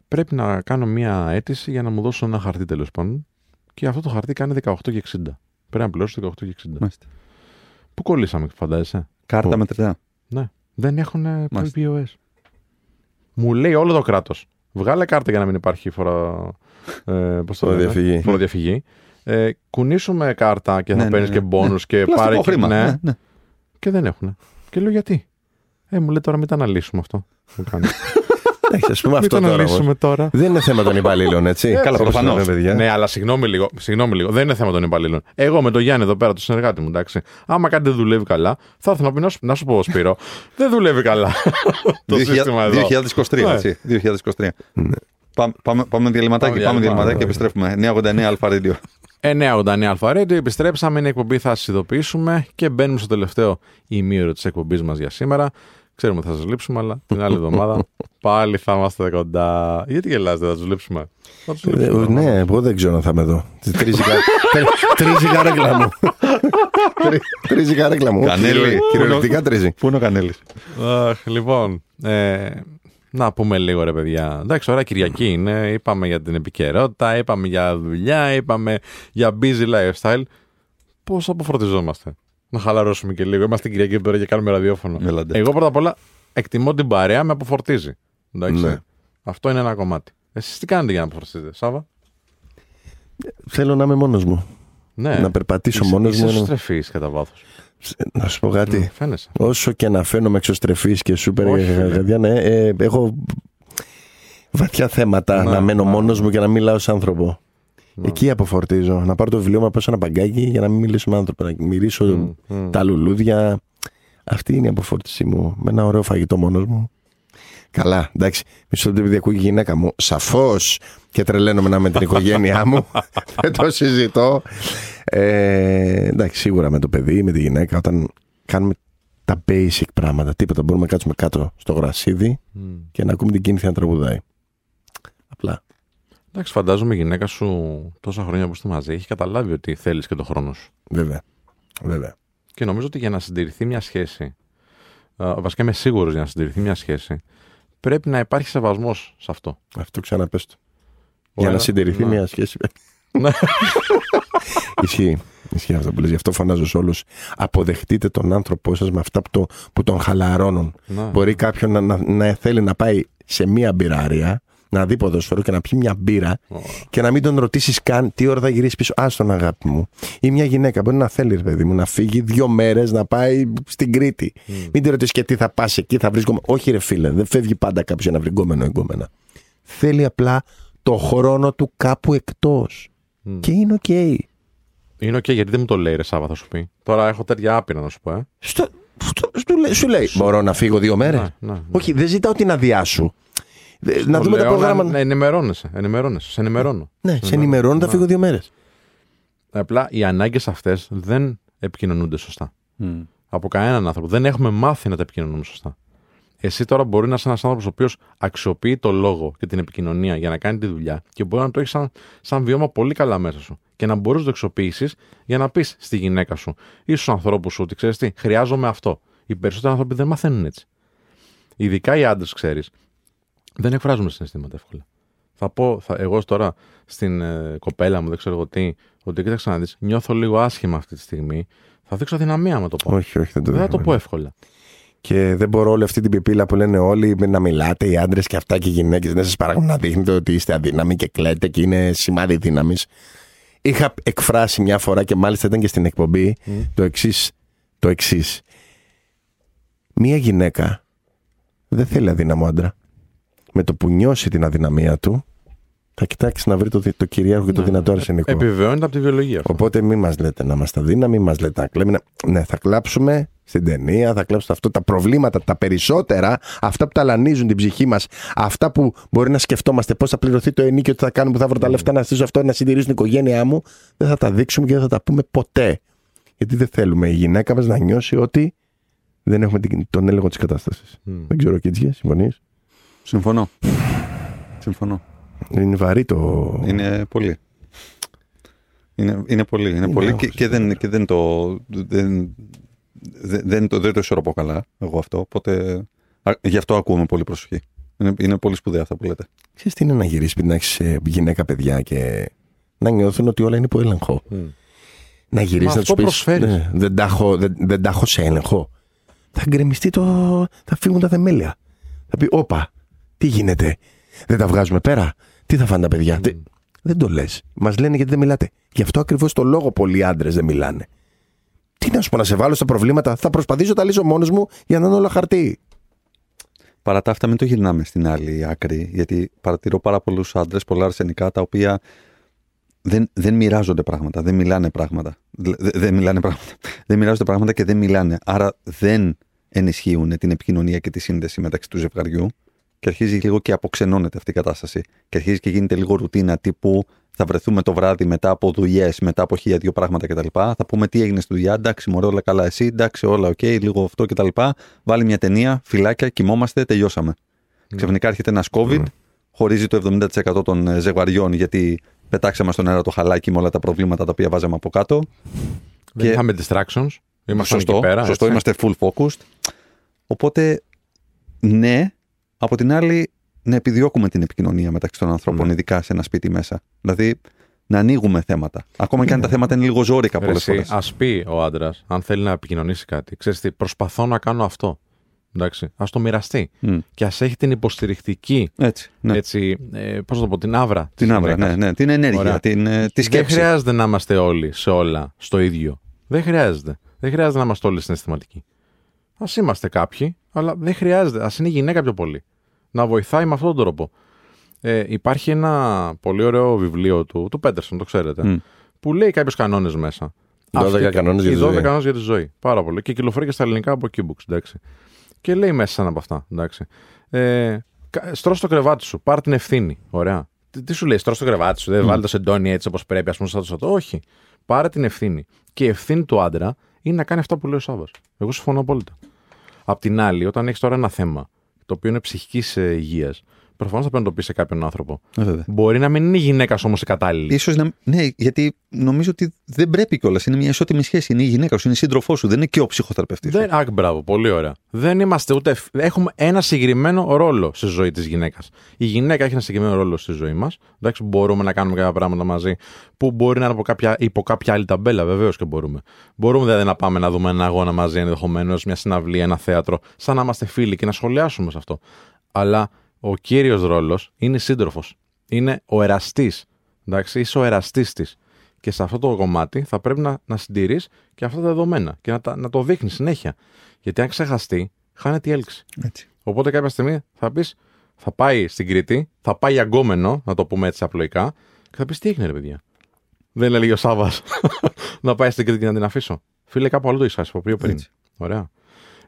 Πρέπει να κάνω μία αίτηση για να μου δώσουν ένα χαρτί τέλος πάντων. Και αυτό το χαρτί κάνει 18 και 60. Πρέπει να πληρώσω 18 και 60. Μάλιστα. Πού κολλήσαμε, φαντάζεσαι; Κάρτα Πού; μετρητά. Ναι. Δεν έχουν Μάλιστα. POS. Μου λέει όλο το κράτος. Βγάλε κάρτα για να μην υπάρχει φορά. Ε, πώς το λένε; Φοροδιαφυγή. Φοροδιαφυγή. Ε, κουνήσουμε κάρτα και θα Ναι, ναι, παίρνεις ναι. και μπόνου και Πλαστικό πάρει. και- χρήμα. Ναι, Ναι, ναι. και δεν έχουν. Και λέω γιατί; Ε, μου λέει τώρα μην τα αναλύσουμε αυτό. Μου κάνει. Εντάξει, ας πούμε μην αυτό το τώρα. όμως. αναλύσουμε τώρα. Δεν είναι θέμα των υπαλλήλων, έτσι. Καλά, Όπως προφανώς. λέμε, παιδιά. Ναι, αλλά συγγνώμη λίγο, συγγνώμη λίγο. Δεν είναι θέμα των υπαλλήλων. Εγώ με τον Γιάννη εδώ πέρα, το συνεργάτη μου, εντάξει. Άμα κάτι δεν δουλεύει καλά, θα ήθελα να πει να σου, να σου πω, Σπύρο, δεν δουλεύει καλά το 2000 σύστημα εδώ. 2023, Ναι. έτσι. 2023. Πάμε, πάμε, πάμε διαλυματάκι, Πάμε πάμε διάλειμμα, διαλυματάκι και ναι. επιστρέφουμε. 989 Αλφα Radio. 989 Αλφα Radio, επιστρέψαμε, είναι η εκπομπή, θα σας ειδοποιήσουμε και μπαίνουμε στο τελευταίο ημίωρο της εκπομπής μας για σήμερα. Ξέρουμε ότι θα σας λείψουμε, αλλά την άλλη εβδομάδα πάλι θα είμαστε κοντά. Γιατί γελάτε, θα τους λείψουμε; Θα τους Ε, λείψουμε. ναι, εγώ δεν ξέρω αν θα είμαι εδώ. Τρίζει κα- τρι- Τρίζει η καρέκλα μου. Τρι- Τρίζει η καρέκλα μου. Κανέλη. Κυριο- Κυριολεκτικά τρίζει. Πού είναι ο Κανέλης; Αχ, λοιπόν, ε, να πούμε λίγο ρε παιδιά. Εντάξει, ωραία Κυριακή είναι. Είπαμε για την επικαιρότητα, είπαμε για δουλειά, είπαμε για busy lifestyle. Πώς αποφορτιζόμαστε. Να χαλαρώσουμε και λίγο. Είμαστε Κυριακή εδώ πέρα και κάνουμε ραδιόφωνο. Έλαντε. Εγώ πρώτα απ' όλα εκτιμώ την παρέα, με αποφορτίζει. Εντάξει. Ναι. Αυτό είναι ένα κομμάτι. Εσείς τι κάνετε για να αποφορτίζετε, Σάβα; Θέλω να είμαι μόνος μου. Ναι. Να περπατήσω Είσαι- μόνος είσαι μου. εξωστρεφής κατά βάθος. Να σου πω κάτι. Φαίνεσαι. Όσο και να φαίνομαι εξωστρεφής και σούπερ Όχι, φίλε. γαδιά, ναι, ε, έχω βαθιά θέματα Ναι, να μένω ναι. μόνος μου και να μιλάω σε άνθρωπο. Εκεί αποφορτίζω. Να πάρω το βιβλίο μου, να πάω σε ένα παγκάκι για να μην μιλήσω με άνθρωπο. Να μυρίσω Μμ, μμ. τα λουλούδια. Αυτή είναι η αποφόρτισή μου. Με ένα ωραίο φαγητό μόνος μου. Καλά, εντάξει. Μισό λεπτό επειδή ακούει η γυναίκα μου. Σαφώς και τρελαίνομαι να είμαι με την οικογένειά μου. Δεν το συζητώ. Ε, εντάξει, σίγουρα με το παιδί, με τη γυναίκα, όταν κάνουμε τα basic πράγματα, τίποτα. Μπορούμε να κάτσουμε κάτω στο γρασίδι Μμ. και να ακούμε την κίνηση να τραγουδάει. Απλά. Εντάξει, φαντάζομαι η γυναίκα σου τόσα χρόνια που είστε μαζί έχει καταλάβει ότι θέλεις και το χρόνο σου. Βέβαια. Βέβαια. Και νομίζω ότι για να συντηρηθεί μια σχέση, α, βασικά είμαι σίγουρος για να συντηρηθεί μια σχέση, πρέπει να υπάρχει σεβασμός σε αυτό. Αυτό ξαναπες το. Ο Για να ένα- συντηρηθεί ναι. μια σχέση. Ισχύει. Ισχύει αυτό που λες. Γι' αυτό φωνάζω σε όλους. Αποδεχτείτε τον άνθρωπό σας με αυτά που, το, που τον χαλαρώνουν. Να. Μπορεί κάποιον να, να, να θέλει να πάει σε μία μπιραρία, να δει ποδοσφαίρο και να πιει μια μπύρα και να μην τον ρωτήσεις καν τι ώρα θα γυρίσει πίσω. Άσ' τον αγάπη μου. Ή μια γυναίκα μπορεί να θέλει, ρε παιδί μου, να φύγει δύο μέρες να πάει στην Κρήτη. Μην τη ρωτήσεις και τι θα πας εκεί, θα βρει γκόμενο. Όχι, ρε φίλε, δεν φεύγει πάντα κάποιος για να βρει γκόμενο ή γκόμενα. Θέλει απλά το χρόνο του κάπου εκτός. Και είναι οκ. Είναι οκ, γιατί δεν μου το λέει ρε Σάββα, θα σου πει. Τώρα έχω τέτοια άπειρα να σου πω, ε. Στο, στο, σου, λέει, σου λέει, Μπορώ να φύγω δύο μέρες. Ναι, ναι, ναι. Όχι, δεν ζητάω την άδειά σου. Ε, Να Το δούμε το λέω πρόγραμμα. Να ενημερώνεσαι. ενημερώνεσαι. Σε ενημερώνω. Ναι, σε ενημερώνω, θα φύγω δύο μέρες. Απλά οι ανάγκες αυτές δεν επικοινωνούνται σωστά. Από κανέναν άνθρωπο. Δεν έχουμε μάθει να τα επικοινωνούμε σωστά. Εσύ τώρα μπορεί να είσαι ένας άνθρωπος ο οποίος αξιοποιεί το λόγο και την επικοινωνία για να κάνει τη δουλειά και μπορεί να το έχεις σαν, σαν βιώμα πολύ καλά μέσα σου. Και να μπορείς να το αξιοποιήσεις για να πεις στη γυναίκα σου ή στους ανθρώπους σου ότι ξέρεις τι, χρειάζομαι αυτό. Οι περισσότεροι άνθρωποι δεν μαθαίνουν έτσι. Ειδικά οι άντρες, ξέρεις, δεν εκφράζουμε συναισθήματα εύκολα. Θα πω, θα, εγώ τώρα στην ε, κοπέλα μου, δεν ξέρω εγώ τι, ότι κοίταξε να δεις, νιώθω λίγο άσχημα αυτή τη στιγμή. Θα δείξω αδυναμία με το πω. Όχι, όχι, δεν το δεν θα το δέχομαι. πω εύκολα. Και δεν μπορώ όλη αυτή την πιπίλα που λένε όλοι με να μιλάτε, οι άντρες και αυτά και οι γυναίκες, δεν σας παράγουν να δείχνετε ότι είστε αδύναμοι και κλαίτε και είναι σημάδι δύναμης. Είχα εκφράσει μια φορά και μάλιστα ήταν και στην εκπομπή το εξής. Το εξής. Μία γυναίκα δεν θέλει αδύναμο άντρα. Με το που νιώσει την αδυναμία του, θα κοιτάξεις να βρει το, δι- το κυρίαρχο και το δυνατό αρσενικό. Επιβεβαιώνεται από τη βιολογία αυτό. Οπότε μην μας λέτε να είμαστε αδύναμοι, μας λέτε να κλαίμε. να- Ναι, θα κλάψουμε στην ταινία, θα κλάψουμε αυτό. Τα προβλήματα, τα περισσότερα, αυτά που ταλανίζουν την ψυχή μας, αυτά που μπορεί να σκεφτόμαστε πώς θα πληρωθεί το ενίκιο, τι θα κάνουμε, που θα βρω τα λεφτά να στήσω αυτό, να συντηρήσω την οικογένειά μου, δεν θα τα δείξουμε και δεν θα τα πούμε ποτέ. Γιατί δεν θέλουμε η γυναίκα μας να νιώσει ότι δεν έχουμε την- τον έλεγχο της κατάστασης. Δεν ξέρω, Κίτζια, συμφωνείς; Συμφωνώ. Συμφωνώ. Είναι βαρύ το. Είναι πολύ. Είναι, είναι πολύ. Είναι πολύ και, άγχος, και, δεν, και δεν το. Δεν, δεν, δεν το, δεν το ισορροπώ καλά εγώ αυτό. Οπότε α, γι' αυτό ακούμε πολύ προσοχή. Είναι, είναι πολύ σπουδαία αυτά που λέτε. Ξέρεις τι είναι να γυρίσεις πριν να έχεις γυναίκα, παιδιά και να νιώθουν ότι όλα είναι υπό έλεγχο; Να γυρίσει Μα να αυτό τους πεις: προσφέρεις. δεν, τα έχω, δεν, δεν τα έχω σε έλεγχο. Θα γκρεμιστεί το. θα φύγουν τα θεμέλια. Θα πει: Όπα, τι γίνεται; Δεν τα βγάζουμε πέρα; Τι θα φάνε τα παιδιά; Τι- Δεν το λες. Μας λένε γιατί δεν μιλάτε. Γι' αυτό ακριβώς το λόγο πολλοί άντρες δεν μιλάνε. Τι να σου πω, να σε βάλω στα προβλήματα; Θα προσπαθήσω να τα λύσω μόνος μου για να είναι όλα χαρτί. Παρά τα αυτά, μην το γυρνάμε στην άλλη άκρη, γιατί παρατηρώ πάρα πολλούς άντρες, πολλά αρσενικά, τα οποία δεν, δεν μοιράζονται πράγματα, δεν μιλάνε πράγματα. Δε- δεν μιλάνε πράγματα. Δεν μοιράζονται πράγματα και δεν μιλάνε. Άρα δεν ενισχύουν την επικοινωνία και τη σύνδεση μεταξύ του ζευγαριού και αρχίζει λίγο και αποξενώνεται αυτή η κατάσταση. Και αρχίζει και γίνεται λίγο ρουτίνα τύπου θα βρεθούμε το βράδυ μετά από δουλειές, μετά από χίλια δύο πράγματα κτλ. Θα πούμε τι έγινε στη δουλειά, εντάξει, μωρέ, όλα καλά, εσύ, εντάξει, όλα οκ, λίγο αυτό κτλ. Βάλει μια ταινία, φυλάκια, κοιμόμαστε, τελειώσαμε. Ξαφνικά έρχεται ένας COVID, χωρίζει το 70% των ε, ζευγαριών γιατί πετάξαμε στον αέρα το χαλάκι με όλα τα προβλήματα τα οποία βάζαμε από κάτω. Δεν Και- είχαμε distractions. Ήμασταν σωστό, εκεί πέρα. σωστό έτσι. είμαστε full focused. Οπότε, ναι, από την άλλη, να επιδιώκουμε την επικοινωνία μεταξύ των ανθρώπων, Ναι. ειδικά σε ένα σπίτι μέσα. Δηλαδή, να ανοίγουμε θέματα. Ακόμα και αν τα θέματα είναι λίγο ζώρικα πολλές φορές. Α πει ο άντρας, αν θέλει να επικοινωνήσει κάτι, ξέρεις τι, προσπαθώ να κάνω αυτό. Εντάξει, ας το μοιραστεί. Και ας έχει την υποστηρικτική, Έτσι. Ναι. έτσι, ε, πώς να το πω, την άβρα. την της άβρα, γυναίκας. ναι, ναι. Την ενέργεια, Ωραία. την, ε, τη Δεν σκέψη. χρειάζεται να είμαστε όλοι σε όλα στο ίδιο. Δεν χρειάζεται. Δεν χρειάζεται να είμαστε όλοι συναισθηματικοί. Α είμαστε κάποιοι, αλλά δεν χρειάζεται. Α είναι η γυναίκα πιο πολύ. Να βοηθάει με αυτόν τον τρόπο. Ε, υπάρχει ένα πολύ ωραίο βιβλίο του, του Πέντερσον, το ξέρετε, Μμ. που λέει κάποιους κανόνες μέσα. 12 Αυτοί- κανόνες για οι τη 12 ζωή. κανόνες για τη ζωή. Πάρα πολύ. Και κυκλοφορεί και στα ελληνικά από Keybooks, εντάξει. Και λέει μέσα ένα από αυτά, εντάξει. Ε, κα- στρώσ' το κρεβάτι σου, πάρ την ευθύνη. Ωραία. Τι, τι σου λέει, στρώσ' το κρεβάτι σου, δεν βάλει το σεντόνι έτσι όπως πρέπει, ας πούμε, σαν το σατό. Όχι. Πάρε την ευθύνη. Και η ευθύνη του άντρα είναι να κάνει αυτά που λέει ο Σάβα. Εγώ συμφωνώ απόλυτα. Απ' την άλλη, όταν έχεις τώρα ένα θέμα το οποίο είναι ψυχικής υγείας, Προφανώς θα πρέπει να το πεις σε κάποιον άνθρωπο. Ε, βέβαια. Μπορεί να μην είναι η γυναίκα όμως η κατάλληλη. Ίσως να. Ναι, γιατί νομίζω ότι δεν πρέπει κιόλας. Είναι μια ισότιμη σχέση. Είναι η γυναίκα σου, είναι η σύντροφό σου. Δεν είναι και ο ψυχοθεραπευτής. Δεν, άκ, μπράβο, πολύ ωραία. Δεν είμαστε ούτε. ευ- Έχουμε ένα συγκεκριμένο ρόλο στη ζωή της γυναίκας. Η γυναίκα έχει ένα συγκεκριμένο ρόλο στη ζωή μας. Εντάξει, μπορούμε να κάνουμε κάποια πράγματα μαζί που μπορεί να είναι από κάποια, υπό κάποια άλλη ταμπέλα, βεβαίως και μπορούμε. Μπορούμε δηλαδή να πάμε να δούμε ένα αγώνα μαζί ενδεχομένως, μια συναυλία, ένα θέατρο, σαν να είμαστε φίλοι και να σχολιάσουμε σε αυτό. Αλλά ο κύριος ρόλος είναι σύντροφος. Είναι ο εραστής. Εντάξει, είσαι ο εραστής της. Και σε αυτό το κομμάτι θα πρέπει να, να συντηρείς και αυτά τα δεδομένα και να, τα, να το δείχνεις συνέχεια. Γιατί αν ξεχαστεί, χάνεται η έλξη. Έτσι. Οπότε κάποια στιγμή θα πεις, θα πάει στην Κρήτη, θα πάει αγκόμενο, να το πούμε έτσι απλοϊκά, και θα πεις τι έγινε, ρε παιδιά; Δεν έλεγε ο Σάβα να πάει στην Κρήτη και να την αφήσω. Φίλε, κάπου αλλού το είσαι από πριν. Έτσι. Ωραία.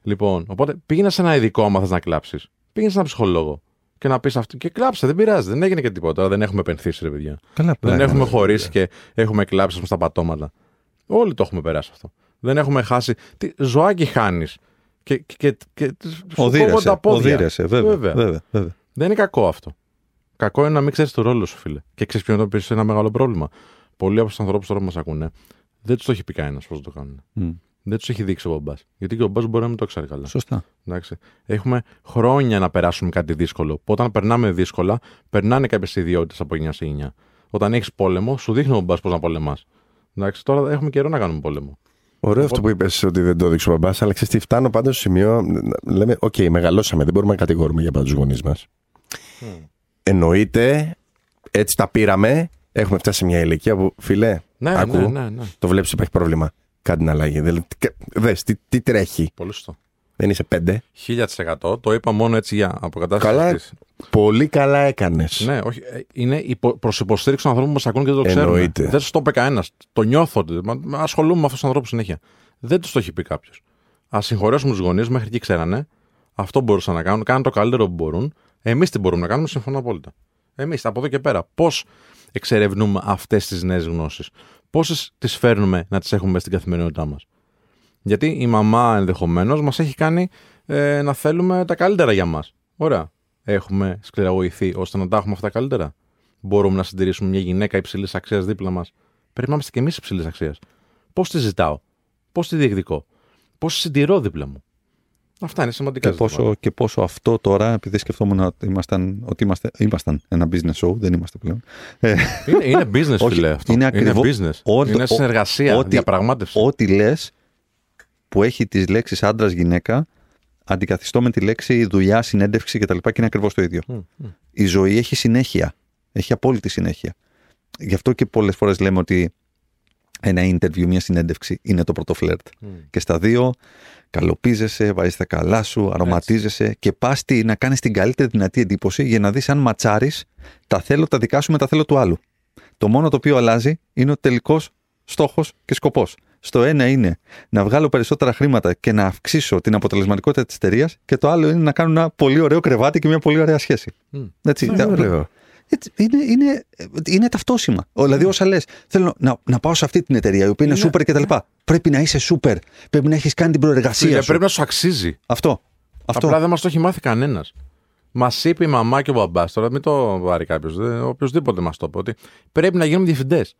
Λοιπόν, οπότε πήγαινε σε ένα ειδικό άμα θες να κλάψεις. Πήγαινε σε έναν ψυχολόγο και να πεις αυτό. Και κλάψε, δεν πειράζει, δεν έγινε και τίποτα. Δεν έχουμε επενθύσει, ρε παιδιά. Καλά, Δεν πλάκα, έχουμε ναι, χωρίσει και έχουμε κλάψει ας πούμε, στα πατώματα. Όλοι το έχουμε περάσει αυτό. Δεν έχουμε χάσει. Τι ζωάκι χάνεις. Και, και, και, και σου κόβονται Οδύρεσαι. τα πόδια. Οδύρεσαι, βέβαια. Βέβαια. βέβαια, βέβαια. Δεν είναι κακό αυτό. Κακό είναι να μην ξέρεις το ρόλο σου, φίλε. Και ξέρεις ποιο είναι το ένα μεγάλο πρόβλημα. Πολλοί από τους ανθρώπους τώρα που μας ακούνε δεν τους το έχει πει κανένας πώς το κάνουν. Μμ. Δεν τους έχει δείξει ο μπαμπά. Γιατί και ο μπαμπά μπορεί να μην το ξέρει καλά. Σωστά. Εντάξει. Έχουμε χρόνια να περάσουμε κάτι δύσκολο. Που όταν περνάμε δύσκολα, περνάνε κάποιες ιδιότητες από 9 σε 9. Όταν έχεις πόλεμο, σου δείχνει ο μπαμπά πώς να πολεμάς. Εντάξει, τώρα έχουμε καιρό να κάνουμε πόλεμο. Ωραίο αυτό που είπες ότι δεν το έδειξε ο μπαμπά, αλλά ξέρεις τι, φτάνω πάντα στο σημείο. να- Λέμε, οκ, μεγαλώσαμε, δεν μπορούμε να κατηγορούμε για πάντα τους γονείς μας. Εννοείται, έτσι τα πήραμε. Έχουμε φτάσει σε μια ηλικία που, φίλε, Ναι, άκου, ναι, ναι, ναι. το βλέπεις ότι υπάρχει πρόβλημα. Κάν' τη την αλλαγή. Δηλαδή, Δες τι, τι τρέχει. Πολύ σωστό. Δεν είσαι πέντε. 1000%. Το είπα μόνο έτσι για αποκατάσταση. Καλά της. Πολύ καλά έκανες. Ναι, όχι. ε, Είναι υπο, προς υποστήριξη των ανθρώπων που μας ακούν και δεν το ξέρουν. Εννοείται. Δεν του το είπε κανένας. Το νιώθω. ότι- μα- μα Ασχολούμαι με αυτούς τους ανθρώπους συνέχεια. Δεν τους το έχει πει κάποιος. Α συγχωρέσουμε τους γονείς μέχρι εκεί ξέρανε. Αυτό μπορούσαν να κάνουν. Κάνουν το καλύτερο που μπορούν. Εμείς τι μπορούμε να κάνουμε, συμφωνώ απόλυτα. Εμείς από εδώ και πέρα. Πώς εξερευνούμε αυτές τις νέες γνώσεις; Πόσες τις φέρνουμε να τις έχουμε μέσα στην καθημερινότητά μας. Γιατί η μαμά ενδεχομένως μας έχει κάνει ε, να θέλουμε τα καλύτερα για μας. Ωραία. Έχουμε σκληραγωγηθεί ώστε να τα έχουμε αυτά καλύτερα. Μπορούμε να συντηρήσουμε μια γυναίκα υψηλής αξίας δίπλα μας. Πρέπει να είμαστε κι εμείς υψηλής αξίας. Πώς τη ζητάω, πώς τη διεκδικώ, πώς τη συντηρώ δίπλα μου; Αυτά είναι σημαντικά. Και ζητήματα. πόσο, και πόσο αυτό τώρα, επειδή σκεφτόμουν ότι ήμασταν, ότι είμαστε, ήμασταν ένα business show, δεν είμαστε πλέον. Ε, Είναι, είναι business, Όχι, φίλε. Αυτό. είναι ακριβώς- business. ό,τι- είναι ό- συνεργασία, ό,τι- διαπραγμάτευση. ό,τι λες που έχει τις λέξεις άντρα-γυναίκα, αντικαθιστώ με τη λέξη δουλειά, συνέντευξη κτλ. Και, είναι ακριβώς το ίδιο. Μμ, μμ. Η ζωή έχει συνέχεια. Έχει απόλυτη συνέχεια. Γι' αυτό και πολλές φορές λέμε ότι ένα interview, μια συνέντευξη είναι το πρώτο φλερτ. Μμ. Και στα δύο καλοπίζεσαι, βάζεις τα καλά σου, αρωματίζεσαι και πας να κάνεις την καλύτερη δυνατή εντύπωση για να δεις αν ματσάρεις τα θέλω τα δικά σου με τα θέλω του άλλου. Το μόνο το οποίο αλλάζει είναι ο τελικός στόχος και σκοπός. Στο ένα είναι να βγάλω περισσότερα χρήματα και να αυξήσω την αποτελεσματικότητα της εταιρείας, και το άλλο είναι να κάνω ένα πολύ ωραίο κρεβάτι και μια πολύ ωραία σχέση. Μμ. Έτσι, Ναι, τα- ωραίο. Έτσι, είναι, είναι, είναι ταυτόσημα. Ο, Δηλαδή, όσα λες, θέλω να, να πάω σε αυτή την εταιρεία η οποία είναι Είναι- super κτλ. Πρέπει να είσαι super. Πρέπει να έχεις κάνει την προεργασία Φίλε, σου. πρέπει να σου αξίζει. Αυτό. Αυτό. Απλά δεν μας το έχει μάθει κανένας. Μας είπε η μαμά και ο μπαμπάς, τώρα μην το βάρει κάποιος, οποιοδήποτε μας το είπε, ότι πρέπει να γίνουμε διευθυντές.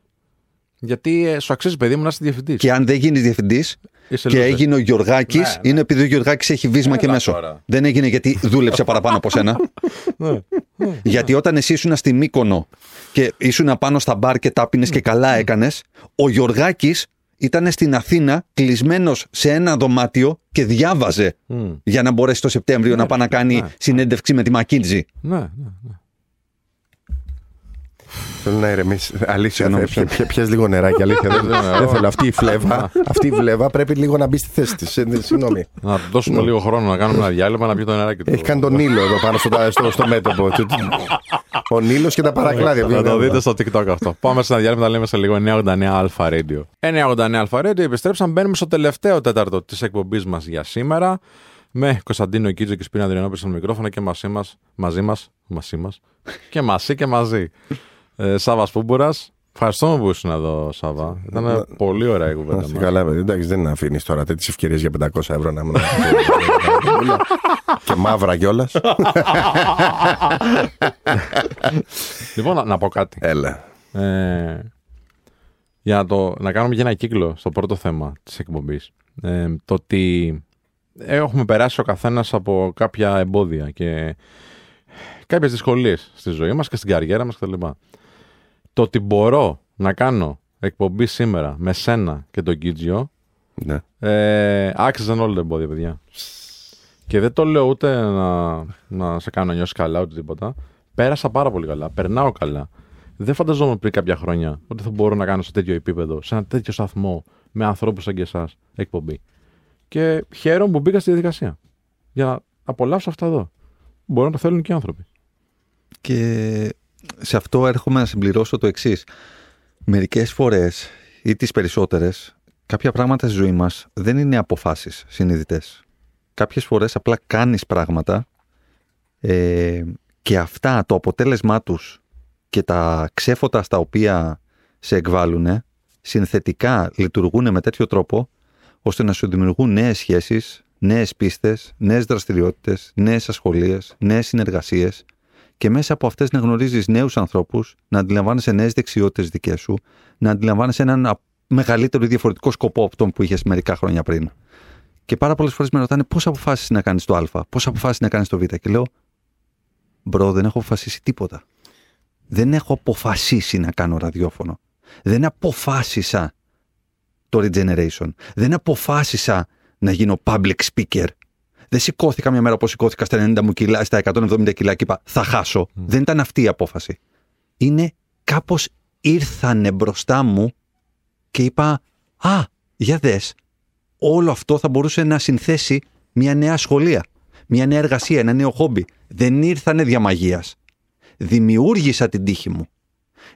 Γιατί ε, σου αξίζει, παιδί μου, να είσαι διευθυντής. Και αν δεν γίνεις διευθυντής Είσαι και loser. έγινε ο Γιωργάκης, Ναι, ναι. είναι επειδή ο Γιωργάκης έχει βίσμα και Έλα μέσο. τώρα. Δεν έγινε γιατί δούλεψε παραπάνω από σένα. Ναι. γιατί όταν εσύ ήσουν στη Μύκονο και ήσουν πάνω στα μπαρ και τάπινες και καλά έκανες, ο Γιωργάκης ήταν στην Αθήνα κλεισμένος σε ένα δωμάτιο και διάβαζε Μμ. για να μπορέσει το Σεπτέμβριο να πάει να κάνει ναι. συνέντευξη με τη Μακίντζη. Ναι, ναι, ναι. Θέλω να ηρεμήσει. Αλήθεια, Συγγνώμη, θε- πια- πιες λίγο νεράκι. Αλήθεια, δεν, δεν θέλω. Αυτή η φλέβα, αυτή η φλέβα πρέπει λίγο να μπει στη θέση της. Συγγνώμη. Να του δώσουμε λίγο χρόνο να κάνουμε ένα διάλειμμα να πιει το νεράκι του. Έχει κάνει τον Νίλο εδώ πάνω στο, στο, στο μέτωπο. Ο Νίλος και τα παρακλάδια. Θα το δείτε στο TikTok αυτό. Πάμε σε ένα διάλειμμα, τα λέμε σε λίγο 989 Αλφα Radio. 989 Αλφα Radio, επιστρέψαμε. Μπαίνουμε στο τελευταίο τέταρτο της εκπομπής μας για σήμερα. Με Κωνσταντίνο Κίτζο και Σπίνα Αδριανόπη στο μικρόφωνο και μαζί μας. Μαζί μας. Μαζί μας. Και μαζί και μαζί. Ε, Σάβα Πούμπουρα. Ευχαριστώ που ήσουν εδώ, Σάβα. Ήταν πολύ ωραία η Να κουβέντα είστε μας. καλά, παιδί. Εντάξει, δεν αφήνεις τώρα τέτοιες ευκαιρίες για 500 ευρώ να μην. και μαύρα κιόλας. Λοιπόν, να, να πω κάτι. Έλα. Ε, για να, το, να κάνουμε και ένα κύκλο στο πρώτο θέμα της εκπομπής. Ε, το ότι έχουμε περάσει ο καθένας από κάποια εμπόδια και κάποιες δυσκολίες στη ζωή μας και στην καριέρα μας κτλ. Το ότι μπορώ να κάνω εκπομπή σήμερα με σένα και τον Κίτζιο Ναι. ε, άξιζαν όλα τα εμπόδια, παιδιά. Και δεν το λέω ούτε να, να σε κάνω να νιώσεις καλά ούτε τίποτα. Πέρασα πάρα πολύ καλά. Περνάω καλά. Δεν φανταζόμουν πριν κάποια χρόνια ότι θα μπορώ να κάνω σε τέτοιο επίπεδο, σε ένα τέτοιο σταθμό, με ανθρώπους σαν και εσάς, εκπομπή. Και χαίρομαι που μπήκα στη διαδικασία. Για να απολαύσω αυτά εδώ. Μπορεί να το θέλουν και οι άνθρωποι. Και σε αυτό έρχομαι να συμπληρώσω το εξής. Μερικές φορές ή τις περισσότερες, κάποια πράγματα στη ζωή μας δεν είναι αποφάσεις συνειδητές. Κάποιες φορές απλά κάνεις πράγματα ε, και αυτά το αποτέλεσμά τους και τα ξέφωτα στα οποία σε εκβάλλουν συνθετικά λειτουργούν με τέτοιο τρόπο ώστε να σου δημιουργούν νέες σχέσεις, νέες πίστες, νέες δραστηριότητες, νέες ασχολίες, νέες συνεργασίες και μέσα από αυτές να γνωρίζεις νέους ανθρώπους, να αντιλαμβάνεσαι νέες δεξιότητες δικές σου, να αντιλαμβάνεσαι έναν α- μεγαλύτερο ή διαφορετικό σκοπό από τον που είχες μερικά χρόνια πριν. Και πάρα πολλές φορές με ρωτάνε πώς αποφάσισες να κάνεις το Α, πώς αποφάσισες να κάνεις το Β. Και λέω, bro, δεν έχω αποφασίσει τίποτα. Δεν έχω αποφασίσει να κάνω ραδιόφωνο. Δεν αποφάσισα το regeneration. Δεν αποφάσισα να γίνω public speaker. Δεν σηκώθηκα μια μέρα όπως σηκώθηκα στα 90 μου κιλά, στα 170 κιλά και είπα θα χάσω. Δεν ήταν αυτή η απόφαση. Είναι κάπως ήρθανε μπροστά μου και είπα «Α, για δες, όλο αυτό θα μπορούσε να συνθέσει μια νέα σχολεία, μια νέα εργασία, ένα νέο χόμπι. Δεν ήρθανε διαμαγείας. Δημιούργησα την τύχη μου.